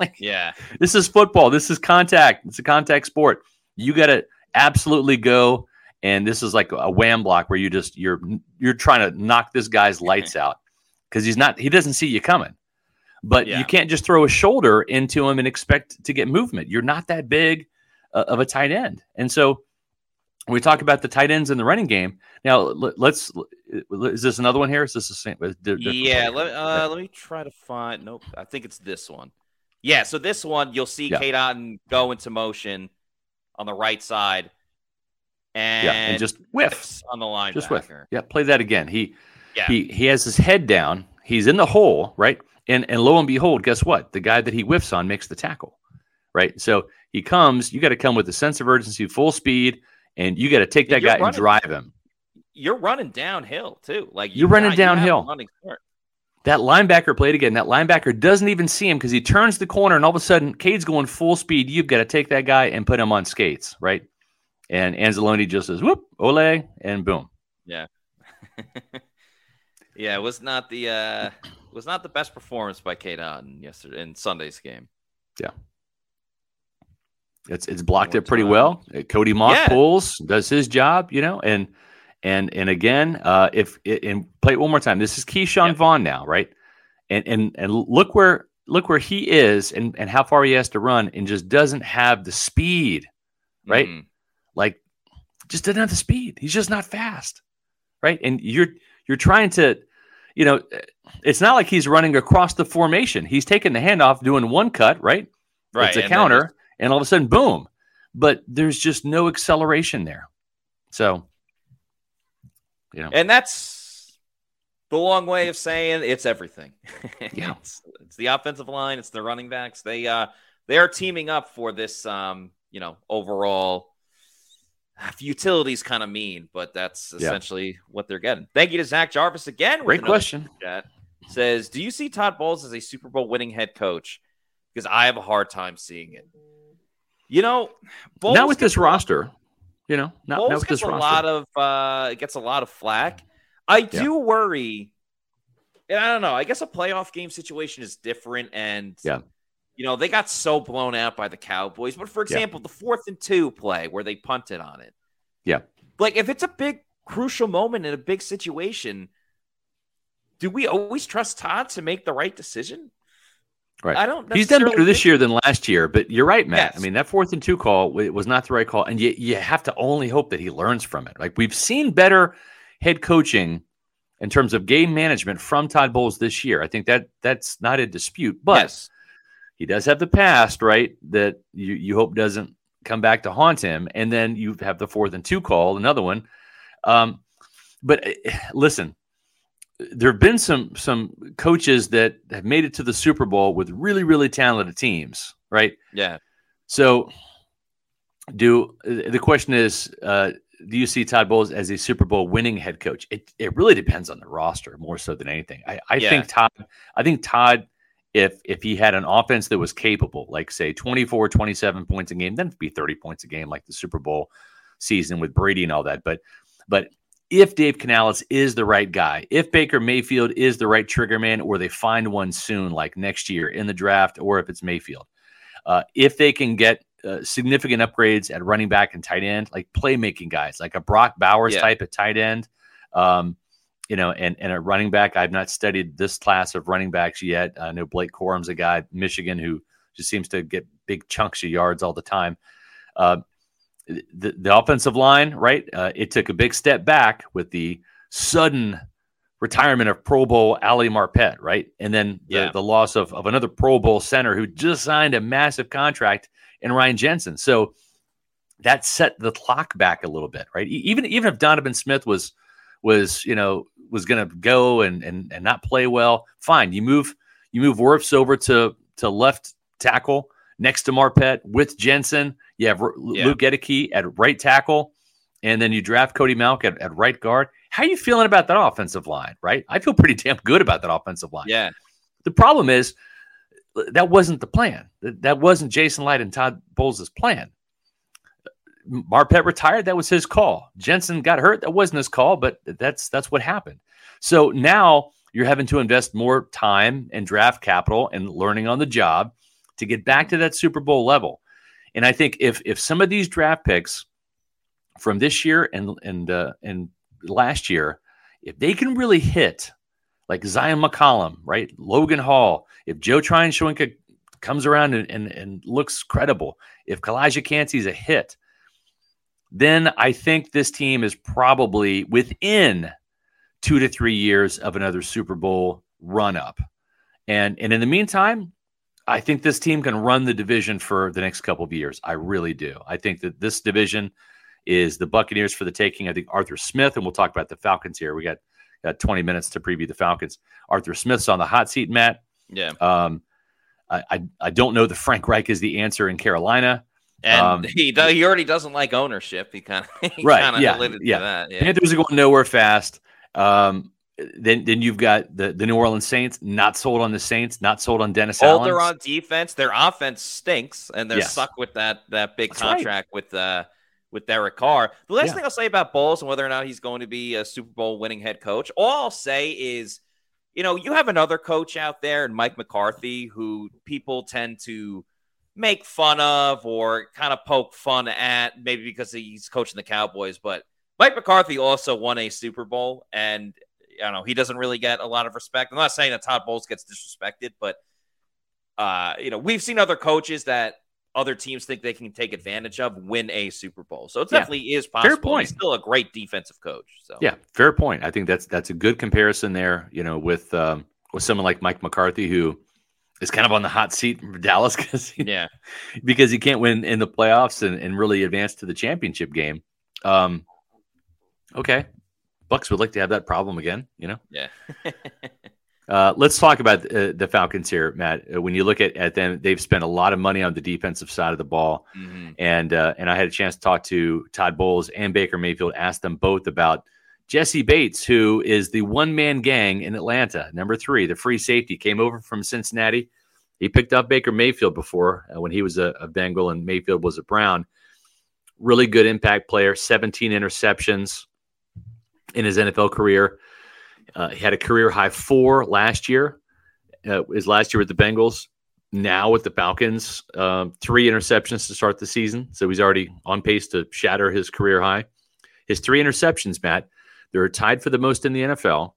like Yeah, this is football. This is contact. It's a contact sport. You got to absolutely go. And this is like a wham block where you just you're you're trying to knock this guy's lights out because he's not he doesn't see you coming. But Yeah. you can't just throw a shoulder into him and expect to get movement. You're not that big uh, of a tight end. And so we talk about the tight ends in the running game, now let, let's is this another one here? Is this the same? is there- different yeah. Let, uh, let me try to find. Nope, I think it's this one. Yeah, so this one you'll see Yeah. Cade Otton go into motion on the right side, and, yeah, and just whiffs on the line. Just whiff. Yeah, play that again. He Yeah. he he has his head down. He's in the hole, right? And and lo and behold, guess what? The guy that he whiffs on makes the tackle, right? So he comes. You got to come with a sense of urgency, full speed, and you got to take that you're guy and drive him. You're running downhill too. Like running you have a downhill. running. That linebacker played again. That linebacker doesn't even see him because he turns the corner, and all of a sudden, Cade's going full speed. You've got to take that guy and put him on skates, right? And Anzalone just says, "Whoop, ole," and boom. yeah, yeah, it was not the uh was not the best performance by Cade Otton yesterday in Sunday's game. It's it's blocked More it pretty time. well. Uh, Cody Mauch Yeah. pulls, does his job, you know, and and and again, uh, if and play it one more time. This is Ke'Shawn Yep. Vaughn now, right? And and and look where look where he is and and how far he has to run, and just doesn't have the speed, Right. Mhm. like just doesn't have the speed. He's just not fast, right? And you're you're trying to, you know, it's not like he's running across the formation. He's taking the handoff, doing one cut, right? Right, It's a counter, and all of a sudden, boom. But there's just no acceleration there. So, you know, And that's the long way of saying it's everything. Yeah. it's, it's the offensive line, it's the running backs. They uh they are teaming up for this um, you know, overall utilities kind of mean, but that's Yeah. essentially what they're getting. Thank you to Zach Jarvis again. great question. Chat. Says, do you see Todd Bowles as a Super Bowl winning head coach? Because I have a hard time seeing it. You know, Bowles Not with this a roster, you know, not, Bowles not with gets this a roster. lot of uh gets a lot of flack. I do worry. And I don't know. I guess a playoff game situation is different, and Yeah. you know they got so blown out by the Cowboys. But for Yeah. example, the fourth and two play where they punted on it. Yeah. like if it's a big crucial moment in a big situation, do we always trust Todd to make the right decision? Right. I don't. He's done better this year than last year, but you're right, Matt. I mean, that fourth and two call wa- was not the right call, and you, you have to only hope that he learns from it. Like we've seen better head coaching in terms of game management from Todd Bowles this year. I think that that's not a dispute, but yes. he does have the past, right? That you, you hope doesn't come back to haunt him. And then you have the fourth and two call, another one. Um, but eh, listen, there have been some some coaches that have made it to the Super Bowl with really really talented teams, right? Yeah. So, do the question is, uh, do you see Todd Bowles as a Super Bowl winning head coach? It it really depends on the roster more so than anything. I, I Yeah. think Todd, I think Todd, if if he had an offense that was capable, like say 24, 27 points a game, then it'd be 30 points a game like the Super Bowl season with Brady and all that. But but if Dave Canales is the right guy, if Baker Mayfield is the right trigger man, or they find one soon, like next year in the draft, or if it's Mayfield, uh, if they can get uh, significant upgrades at running back and tight end, like playmaking guys, like a Brock Bowers Yeah. type at tight end, um, you know, and and a running back. I've not studied this class of running backs yet. I know Blake Corum's a guy, Michigan, who just seems to get big chunks of yards all the time. Uh, the, the offensive line, right? Uh, it took a big step back with the sudden retirement of Pro Bowl Ali Marpet, right? And then the, Yeah. the loss of, of another Pro Bowl center who just signed a massive contract in Ryan Jensen. So that set the clock back a little bit, right? Even even if Donovan Smith was was you know was going to go and, and and not play well. Fine, you move you move Wirfs over to to left tackle next to Marpet with Jensen. You have yeah. Luke Goedeke at right tackle, and then you draft Cody Mauch at, at right guard. How are you feeling about that offensive line? Right, I feel pretty damn good about that offensive line. Yeah. The problem is that wasn't the plan. That wasn't Jason Licht and Todd Bowles' plan. Marpet retired. That was his call. Jensen got hurt. That wasn't his call, but that's that's what happened. So now you're having to invest more time and draft capital and learning on the job to get back to that Super Bowl level. And I think if if some of these draft picks from this year and and uh, and last year, if they can really hit like Zyon McCollum, right, Logan Hall, if Joe Tryon comes around and, and, and looks credible, if Calijah Kancey's a hit, then I think this team is probably within two to three years of another Super Bowl run up. And and in the meantime, I think this team can run the division for the next couple of years. I really do. I think that this division is the Buccaneers for the taking. I think Arthur Smith, and we'll talk about the Falcons here. We got, got 20 minutes to preview the Falcons. Arthur Smith's on the hot seat, Matt. Yeah. Um, I, I, I don't know that Frank Reich is the answer in Carolina. And um, he he already doesn't like ownership. He kind of right, yeah, yeah. That, yeah. Panthers are going nowhere fast. Um, then then you've got the, the New Orleans Saints not sold on the Saints, not sold on Dennis Allen. They're on defense. Their offense stinks, and they're yes. stuck with that that big That's contract right. with uh with Derek Carr. The last yeah. thing I'll say about Bowles and whether or not he's going to be a Super Bowl winning head coach, all I'll say is, you know, you have another coach out there, and Mike McCarthy, who people tend to make fun of or kind of poke fun at, maybe because he's coaching the Cowboys, but Mike McCarthy also won a Super Bowl, and I don't know he doesn't really get a lot of respect. I'm not saying that Todd Bowles gets disrespected, but uh, you know we've seen other coaches that other teams think they can take advantage of win a Super Bowl. So it yeah. definitely is possible. Fair point. He's still a great defensive coach. So yeah, fair point. I think that's that's a good comparison there. You know, with um, with someone like Mike McCarthy who is kind of on the hot seat for Dallas because yeah because he can't win in the playoffs and, and really advance to the championship game. Um, okay, Bucs would like to have that problem again. You know. Yeah. uh, let's talk about uh, the Falcons here, Matt. Uh, when you look at, at them, they've spent a lot of money on the defensive side of the ball, mm-hmm. and uh, and I had a chance to talk to Todd Bowles and Baker Mayfield, ask them both about Jessie Bates, who is the one man gang in Atlanta, number three, the free safety, came over from Cincinnati. He picked up Baker Mayfield before uh, when he was a, a Bengal and Mayfield was a Brown. Really good impact player, 17 interceptions in his NFL career. Uh, he had a career high four last year. Uh, his last year with the Bengals. Now with the Falcons, um, three interceptions to start the season. So he's already on pace to shatter his career high. His three interceptions, Matt, they're tied for the most in the NFL.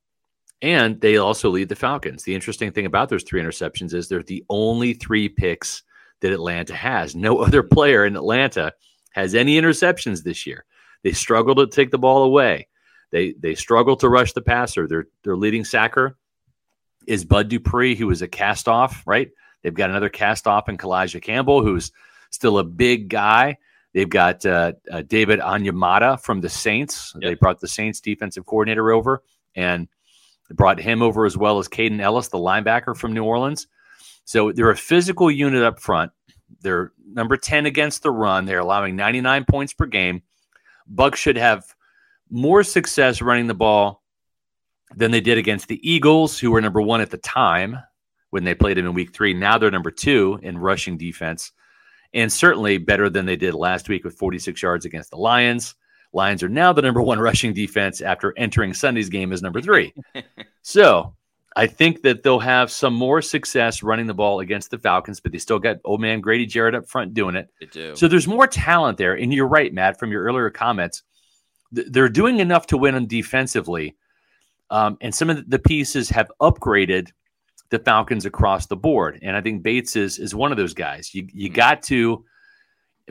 And they also lead the Falcons. The interesting thing about those three interceptions is they're the only three picks that Atlanta has. No other player in Atlanta has any interceptions this year. They struggle to take the ball away. They they struggle to rush the passer. Their their leading sacker is Bud Dupree, who is a cast off, right? They've got another cast off in Calais Campbell, who's still a big guy. They've got uh, uh, David Onyemata from the Saints. Yep. They brought the Saints defensive coordinator over and brought him over as well as Kaden Elliss, the linebacker from New Orleans. So they're a physical unit up front. They're number 10 against the run. They're allowing 99 points per game. Bucs should have more success running the ball than they did against the Eagles, who were number one at the time when they played them in week three. Now they're number two in rushing defense, and certainly better than they did last week with 46 yards against the Lions. Lions are now the number one rushing defense after entering Sunday's game as number three. so I think that they'll have some more success running the ball against the Falcons, but they still got old man Grady Jarrett up front doing it. They do. So there's more talent there. And you're right, Matt, from your earlier comments they're doing enough to win on defensively. Um, and some of the pieces have upgraded the Falcons across the board. And I think Bates is is one of those guys. You you mm-hmm. got to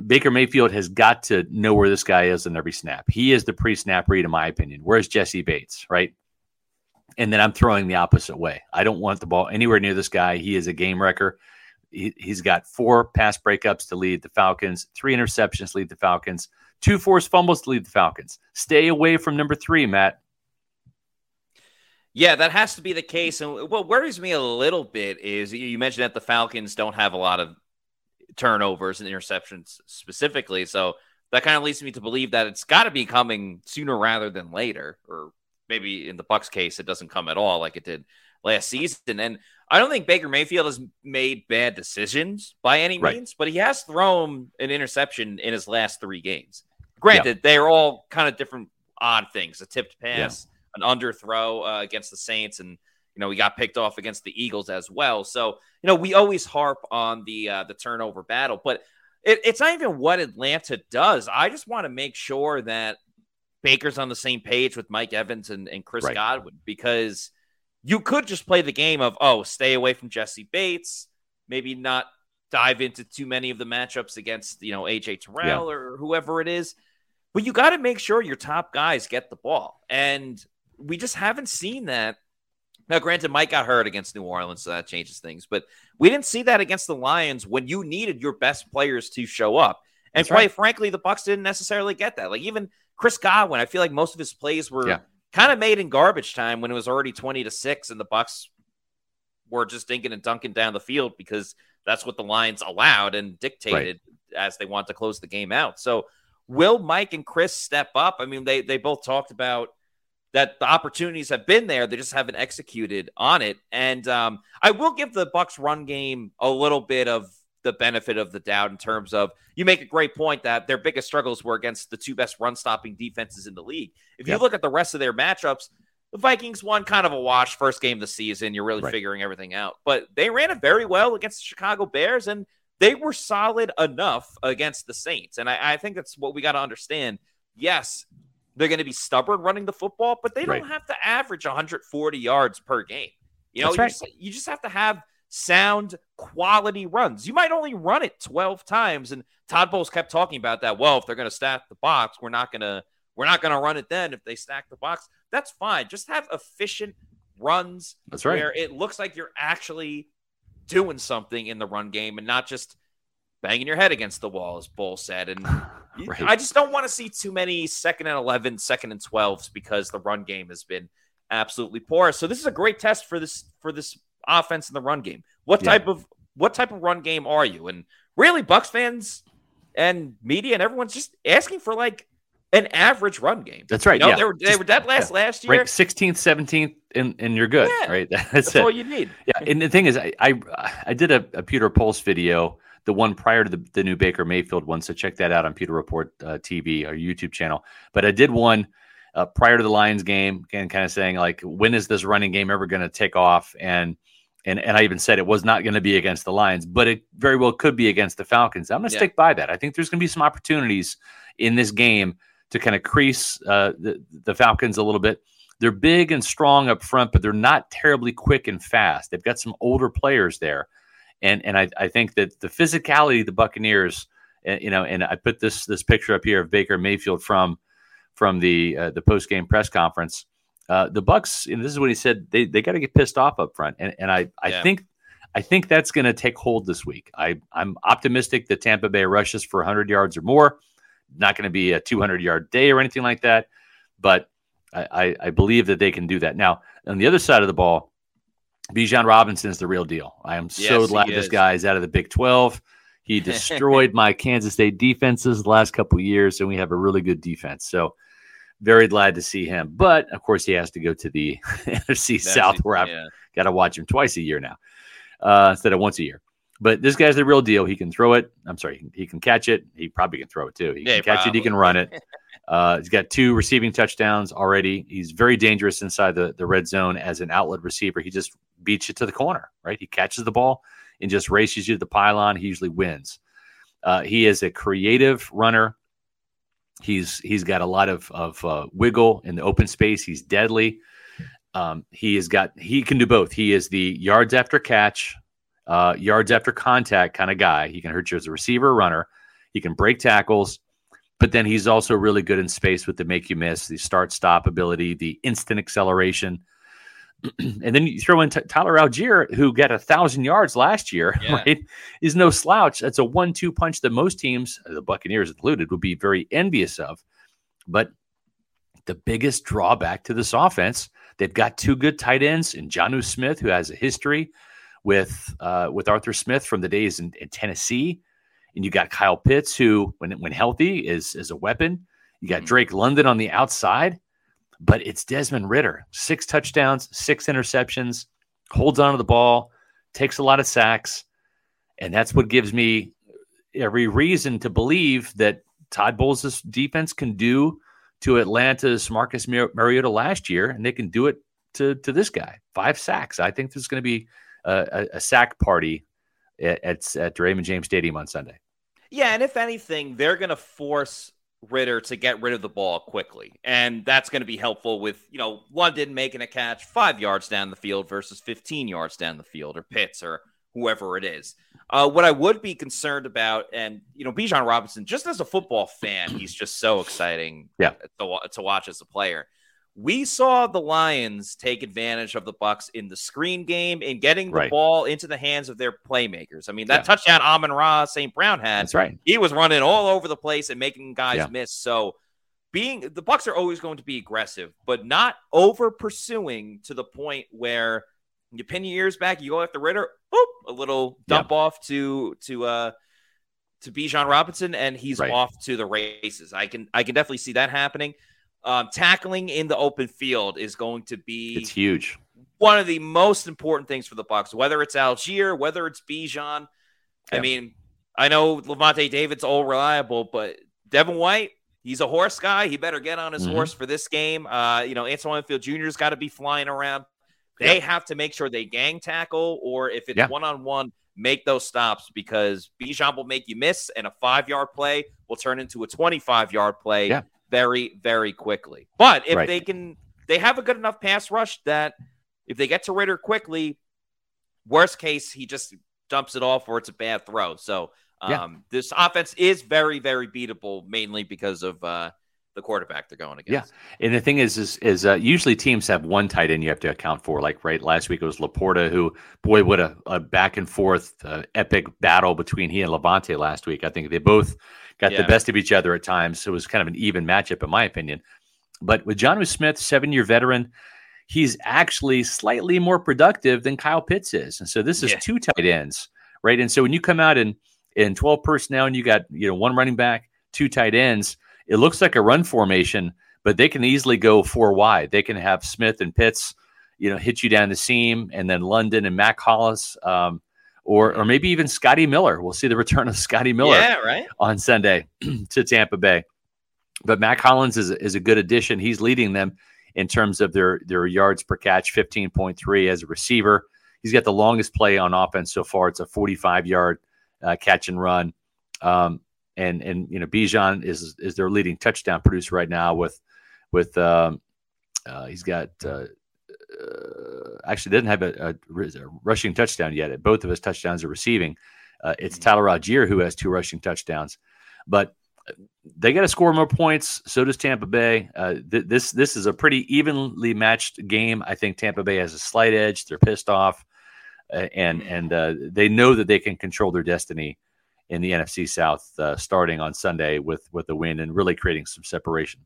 Baker Mayfield has got to know where this guy is in every snap. He is the pre-snap read, in my opinion. Where's Jessie Bates, right? And then I'm throwing the opposite way. I don't want the ball anywhere near this guy. He is a game wrecker. He, has got four pass breakups to lead the Falcons, three interceptions to lead the Falcons. Two forced fumbles to lead the Falcons. Stay away from number three, Matt. Yeah, that has to be the case. And what worries me a little bit is you mentioned that the Falcons don't have a lot of turnovers and interceptions specifically. So that kind of leads me to believe that it's got to be coming sooner rather than later, or maybe in the Bucs case, it doesn't come at all like it did last season. And I don't think Baker Mayfield has made bad decisions by any right. means, but he has thrown an interception in his last three games. Granted, yeah. they're all kind of different odd things: a tipped pass, yeah. an underthrow uh, against the Saints, and you know we got picked off against the Eagles as well. So you know we always harp on the uh, the turnover battle, but it, it's not even what Atlanta does. I just want to make sure that Baker's on the same page with Mike Evans and, and Chris right. Godwin because you could just play the game of, oh, stay away from Jessie Bates, maybe not dive into too many of the matchups against, you know, AJ Terrell yeah. or whoever it is. But you got to make sure your top guys get the ball. And we just haven't seen that. Now, granted, Mike got hurt against New Orleans, so that changes things. But we didn't see that against the Lions when you needed your best players to show up. And That's quite right. frankly, the Bucs didn't necessarily get that. Like even Chris Godwin, I feel like most of his plays were yeah kind of made in garbage time when it was already 20 to 6 and the bucks were just dinking and dunking down the field because that's what the Lions allowed and dictated right. as they want to close the game out. So will Mike and Chris step up? I mean, they they both talked about that the opportunities have been there, they just haven't executed on it. And um, I will give the Bucs run game a little bit of the benefit of the doubt in terms of you make a great point that their biggest struggles were against the two best run stopping defenses in the league. If yep. you look at the rest of their matchups, the Vikings won kind of a wash first game of the season. You're really right. figuring everything out, but they ran it very well against the Chicago Bears and they were solid enough against the Saints. And I, I think that's what we got to understand. Yes, they're going to be stubborn running the football, but they don't have to average 140 yards per game. You know, you, right. just, you just have to have sound quality runs. You might only run it 12 times. And Todd Bowles kept talking about that. Well, if they're going to stack the box, we're not going to we're not going to run it then if they stack the box. That's fine. Just have efficient runs That's right. where it looks like you're actually doing something in the run game and not just banging your head against the wall, as Bull said. And right. I just don't want to see too many second and 11, second and 12s because the run game has been absolutely poor. So this is a great test for this for this offense in the run game. What type of what type of run game are you? And really, Bucs fans and media and everyone's just asking for like an average run game. That's right. You know, yeah. They were, they were dead last yeah. last year. Rank 16th, 17th, and, and you're good. Yeah. Right. That's, That's all you need. Yeah. And the thing is, I I, I did a, a Pewter Pulse video, the one prior to the, the new Baker Mayfield one. So check that out on Pewter Report uh, TV, our YouTube channel. But I did one uh, prior to the Lions game, again, kind of saying like, when is this running game ever going to take off? And and and I even said it was not going to be against the Lions, but it very well could be against the Falcons. I'm going to yeah. stick by that. I think there's going to be some opportunities in this game to kind of crease uh, the the Falcons a little bit. They're big and strong up front, but they're not terribly quick and fast. They've got some older players there, and and I, I think that the physicality of the Buccaneers, uh, you know, and I put this this picture up here of Baker Mayfield from from the uh, the post game press conference uh, the Bucs, and this is what he said, they they got to get pissed off up front, and and I I yeah. think I think that's going to take hold this week. I I'm optimistic that Tampa Bay rushes for 100 yards or more. Not going to be a 200 yard day or anything like that, but I, I, I believe that they can do that. Now on the other side of the ball, Bijan Robinson is the real deal. I am yes, so glad this guy is out of the Big 12. He destroyed my Kansas State defenses the last couple years, and we have a really good defense. So very glad to see him. But of course, he has to go to the NFC South, where I've yeah. got to watch him twice a year now uh, instead of once a year. But this guy's the real deal. He can throw it. I'm sorry, he can catch it. He probably can throw it too. He yeah, can catch probably. it. He can run it. Uh, he's got two receiving touchdowns already. He's very dangerous inside the, the red zone as an outlet receiver. He just beats you to the corner, right? He catches the ball and just races you to the pylon. He usually wins. Uh, he is a creative runner. He's he's got a lot of of uh, wiggle in the open space. He's deadly. Um, he has got he can do both. He is the yards after catch, uh, yards after contact kind of guy. He can hurt you as a receiver, runner. He can break tackles, but then he's also really good in space with the make you miss, the start stop ability, the instant acceleration. and then you throw in t- Tyler Allgeier, who got a thousand yards last year, yeah. right? Is no slouch. That's a one-two punch that most teams, the Buccaneers included, would be very envious of. But the biggest drawback to this offense They've got two good tight ends in Jonnu Smith, who has a history with uh, with Arthur Smith from the days in, in, Tennessee, and you got Kyle Pitts, who when when healthy is is a weapon. You got mm-hmm. Drake London on the outside, but it's Desmond Ridder, six touchdowns, six interceptions, holds onto the ball, takes a lot of sacks, and that's what gives me every reason to believe that Todd Bowles' defense can do to Atlanta's Marcus Mar- Mariota last year, and they can do it to to this guy. Five sacks. I think there's going to be a, a, sack party at, at, at Raymond James Stadium on Sunday. Yeah, and if anything, they're going to force Ridder to get rid of the ball quickly. And that's going to be helpful with, you know, London making a catch five yards down the field versus 15 yards down the field or Pitts or whoever it is. Uh, what I would be concerned about, and, you know, Bijan Robinson, just as a football fan, he's just so exciting yeah. to, to watch as a player. We saw the Lions take advantage of the Bucs in the screen game in getting the right. ball into the hands of their playmakers. I mean, that yeah. touchdown Amon-Ra St. Brown had, That's right. He was running all over the place and making guys yeah. miss. So being the Bucs are always going to be aggressive, but not over pursuing to the point where you pin your ears back, you go after Ridder, boop, a little dump off to to uh to Bijan Robinson, and he's right. off to the races. I can I can definitely see that happening. Um, tackling in the open field is going to be it's huge. One of the most important things for the Bucs, whether it's Allgeier, whether it's Bijan. Yeah. I mean, I know Lavonte David's all reliable, but Devin White, he's a horse guy. He better get on his mm-hmm. horse for this game. Uh, you know, Antoine Winfield Jr.'s got to be flying around. They yeah. have to make sure they gang tackle, or if it's one on one, make those stops because Bijan will make you miss, and a five yard play will turn into a 25 yard play. Yeah very, very quickly. But if right. they can, they have a good enough pass rush that if they get to Ridder quickly, worst case, he just dumps it off or it's a bad throw. So um, yeah. this offense is very, very beatable, mainly because of uh, the quarterback they're going against. Yeah, and the thing is, is, is uh, usually teams have one tight end you have to account for. Like right last week, it was Laporta, who boy, what a, a back and forth uh, epic battle between he and Lavonte last week. I think they both got yeah. the best of each other at times. So it was kind of an even matchup, in my opinion. But with Jonnu Smith, seven year veteran, he's actually slightly more productive than Kyle Pitts is. And so this is yeah. two tight ends, right? And so when you come out in in 12 personnel and you got, you know, one running back, two tight ends, it looks like a run formation, but they can easily go four wide. They can have Smith and Pitts, you know, hit you down the seam, and then London and Mack Hollins, um, or or maybe even Scotty Miller. We'll see the return of Scotty Miller yeah, right? on Sunday to Tampa Bay. But Mack Hollins is, is a good addition. He's leading them in terms of their their yards per catch, 15.3 as a receiver. He's got the longest play on offense so far. It's a 45 yard uh, catch and run. Um, and and you know Bijan is is their leading touchdown producer right now with with um, uh, he's got uh, uh, actually didn't have a, a, a, rushing touchdown yet. Both of his touchdowns are receiving. Uh, it's mm-hmm. Tyler Allgeier who has two rushing touchdowns, but they got to score more points. So does Tampa Bay. Uh, th- this this is a pretty evenly matched game. I think Tampa Bay has a slight edge. They're pissed off, uh, and and uh, they know that they can control their destiny in the NFC South uh, starting on Sunday with with the win and really creating some separation.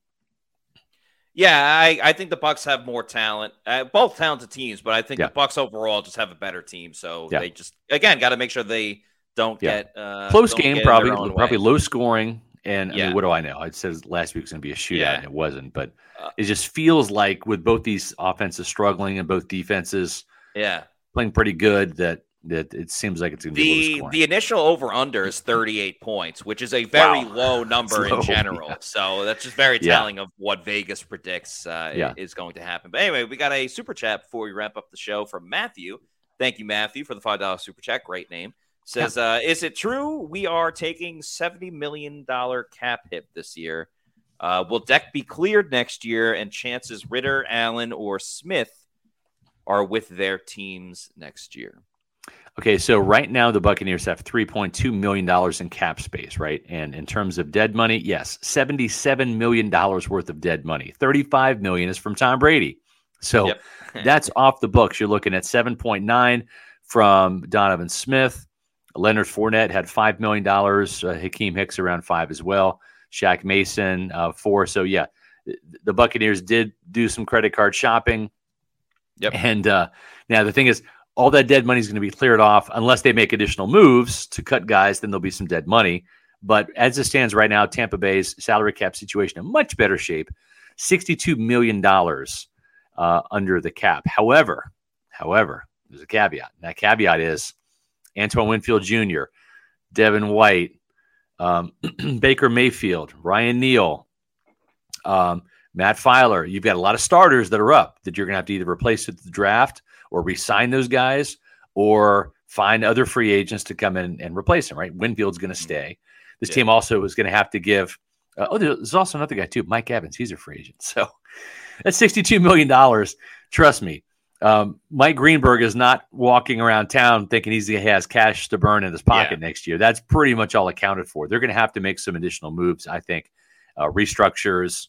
Yeah, I, I think the Bucs have more talent. Uh, both talented teams, but I think yeah. the Bucs overall just have a better team. So yeah. they just again got to make sure they don't yeah. get uh, close game. Probably probably low scoring. And I mean, what do I know? I said last week was going to be a shootout, and it wasn't. But uh, it just feels like with both these offenses struggling and both defenses, yeah, playing pretty good, that that it seems like it's going to be the the initial over under is 38 points, which is a very wow. low number low, in general. Yeah. So that's just very telling yeah. of what Vegas predicts uh, yeah. is going to happen. But anyway, we got a super chat before we wrap up the show from Matthew. Thank you, Matthew, for the five dollar super chat. Great name. Says, uh, is it true we are taking 70 million dollar cap hit this year? Uh, will deck be cleared next year, and chances Ridder, Allen, or Smith are with their teams next year? Okay, so right now the Buccaneers have $3.2 million in cap space, right? And in terms of dead money, yes, $77 million worth of dead money. 35 million is from Tom Brady. So yep. that's off the books. You're looking at 7.9 from Donovan Smith. Leonard Fournette had $5 million. Uh, Akiem Hicks around five as well. Shaq Mason, uh, four. So, yeah, the Buccaneers did do some credit card shopping Yep. And uh, now the thing is, all that dead money is going to be cleared off unless they make additional moves to cut guys. Then there'll be some dead money. But as it stands right now, Tampa Bay's salary cap situation in much better shape, sixty-two million dollars uh, under the cap. However, however, there's a caveat. And that caveat is Antoine Winfield Jr., Devin White, um, Baker Mayfield, Ryan Neal, um, Matt Feiler. You've got a lot of starters that are up that you're going to have to either replace at the draft or resign those guys or find other free agents to come in and replace them, right? Winfield's going to stay. This yeah. team also is going to have to give. Uh, oh, there's also another guy too, Mike Evans. He's a free agent. So that's $62 million. Trust me. Um, Mike Greenberg is not walking around town thinking he has cash to burn in his pocket yeah. next year. That's pretty much all accounted for. They're going to have to make some additional moves, I think, uh, restructures,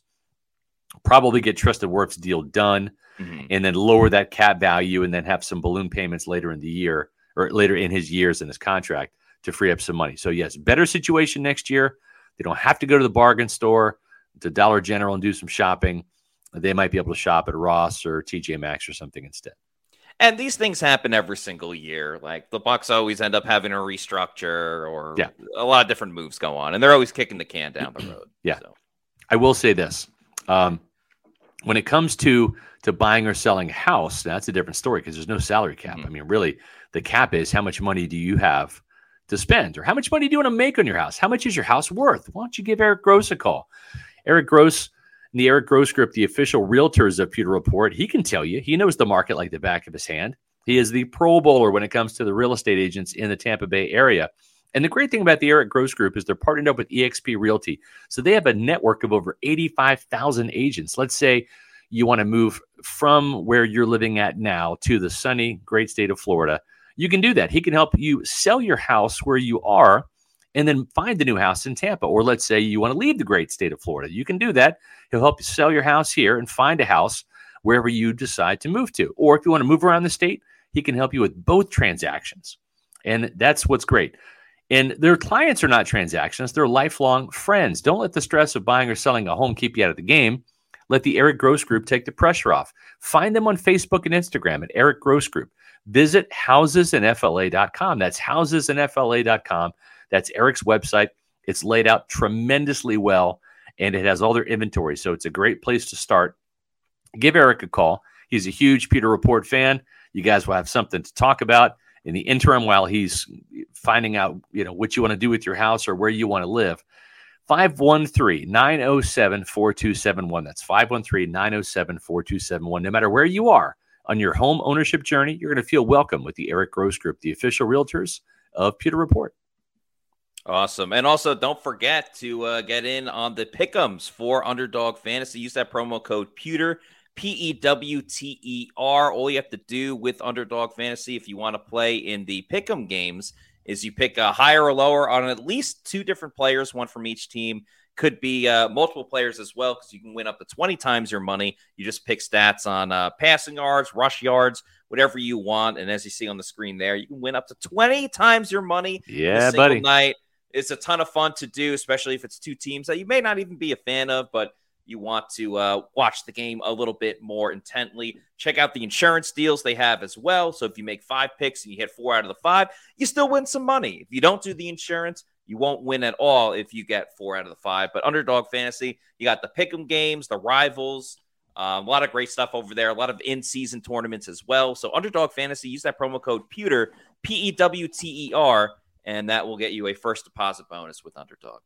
probably get Tristan Wirfs deal done, mm-hmm. and then lower that cap value, and then have some balloon payments later in the year or later in his years in his contract to free up some money. So yes, better situation next year. They don't have to go to the bargain store, to Dollar General, and do some shopping they might be able to shop at Ross or TJ Maxx or something instead. And these things happen every single year. Like the Bucs always end up having a restructure or yeah. a lot of different moves go on, and they're always kicking the can down the road. yeah. So. I will say this. Um, when it comes to to buying or selling a house, that's a different story because there's no salary cap. Mm-hmm. I mean, really, the cap is how much money do you have to spend, or how much money do you want to make on your house? How much is your house worth? Why don't you give Eric Gross a call? Eric Gross the Eric Gross Group, the official realtors of Pewter Report, he can tell you. He knows the market like the back of his hand. He is the Pro Bowler when it comes to the real estate agents in the Tampa Bay area. And the great thing about the Eric Gross Group is they're partnered up with eXp Realty. So they have a network of over 85,000 agents. Let's say you want to move from where you're living at now to the sunny, great state of Florida. You can do that. He can help you sell your house where you are and then find the new house in Tampa. Or let's say you want to leave the great state of Florida. You can do that. He'll help you sell your house here and find a house wherever you decide to move to. Or if you want to move around the state, he can help you with both transactions. And that's what's great. And their clients are not transactions, they're lifelong friends. Don't let the stress of buying or selling a home keep you out of the game. Let the Eric Gross Group take the pressure off. Find them on Facebook and Instagram at Eric Gross Group. Visit housesandfla.com. That's housesandfla.com. That's Eric's website. It's laid out tremendously well and it has all their inventory. So it's a great place to start. Give Eric a call. He's a huge Pewter Report fan. You guys will have something to talk about in the interim while he's finding out, you know, what you want to do with your house or where you want to live. 513 907 4271. That's 513 907 4271. No matter where you are on your home ownership journey, you're going to feel welcome with the Eric Gross Group, the official realtors of Pewter Report. Awesome. And also, don't forget to uh, get in on the pickums for Underdog Fantasy. Use that promo code Pewter, P E W T E R. All you have to do with Underdog Fantasy if you want to play in the pick'em games is you pick a higher or lower on at least two different players, one from each team. Could be uh, multiple players as well because you can win up to 20 times your money. You just pick stats on uh, passing yards, rush yards, whatever you want. And as you see on the screen there, you can win up to 20 times your money. Yeah, buddy. Night. It's a ton of fun to do, especially if it's two teams that you may not even be a fan of, but you want to uh, watch the game a little bit more intently. Check out the insurance deals they have as well. So if you make five picks and you hit four out of the five, you still win some money. If you don't do the insurance, you won't win at all if you get four out of the five. But underdog fantasy, you got the pick'em games, the rivals. Um, a lot of great stuff over there. A lot of in-season tournaments as well. So underdog fantasy, use that promo code Pewter, P E W T E R and that will get you a first deposit bonus with Underdog.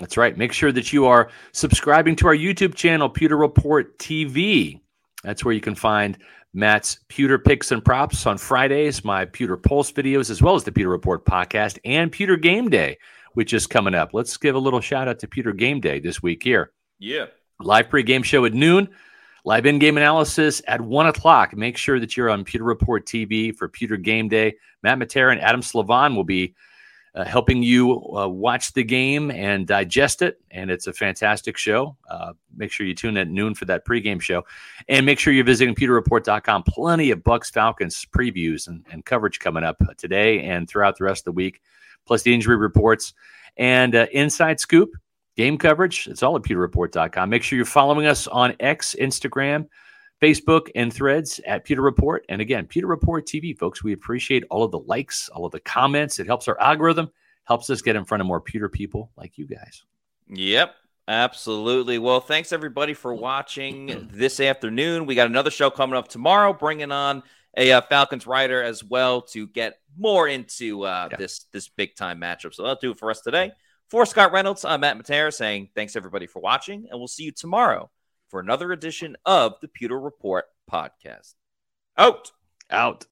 That's right. Make sure that you are subscribing to our YouTube channel, Pewter Report TV. That's where you can find Matt's Pewter Picks and Props on Fridays, my Pewter Pulse videos, as well as the Pewter Report podcast and Pewter Game Day, which is coming up. Let's give a little shout out to Pewter Game Day this week here. Yeah. Live pregame show at noon, live in game analysis at one o'clock. Make sure that you're on Pewter Report TV for Pewter Game Day. Matt Matera and Adam Slavon will be uh, helping you uh, watch the game and digest it. And it's a fantastic show. Uh, make sure you tune in at noon for that pregame show. And make sure you're visiting pewterreport.com. Plenty of Bucs Falcons previews and, and coverage coming up today and throughout the rest of the week, plus the injury reports and uh, inside scoop game coverage. It's all at pewterreport.com. Make sure you're following us on X, Instagram, Facebook and threads at Pewter Report. And again, Pewter Report TV, folks, we appreciate all of the likes, all of the comments. It helps our algorithm, helps us get in front of more Pewter people like you guys. Yep. Absolutely. Well, thanks everybody for watching this afternoon. We got another show coming up tomorrow, bringing on a uh, Falcons writer as well to get more into uh, yeah. this this big time matchup. So that'll do it for us today. For Scott Reynolds, I'm Matt Matera saying thanks everybody for watching, and we'll see you tomorrow for another edition of the Pewter Report podcast. Out. Out.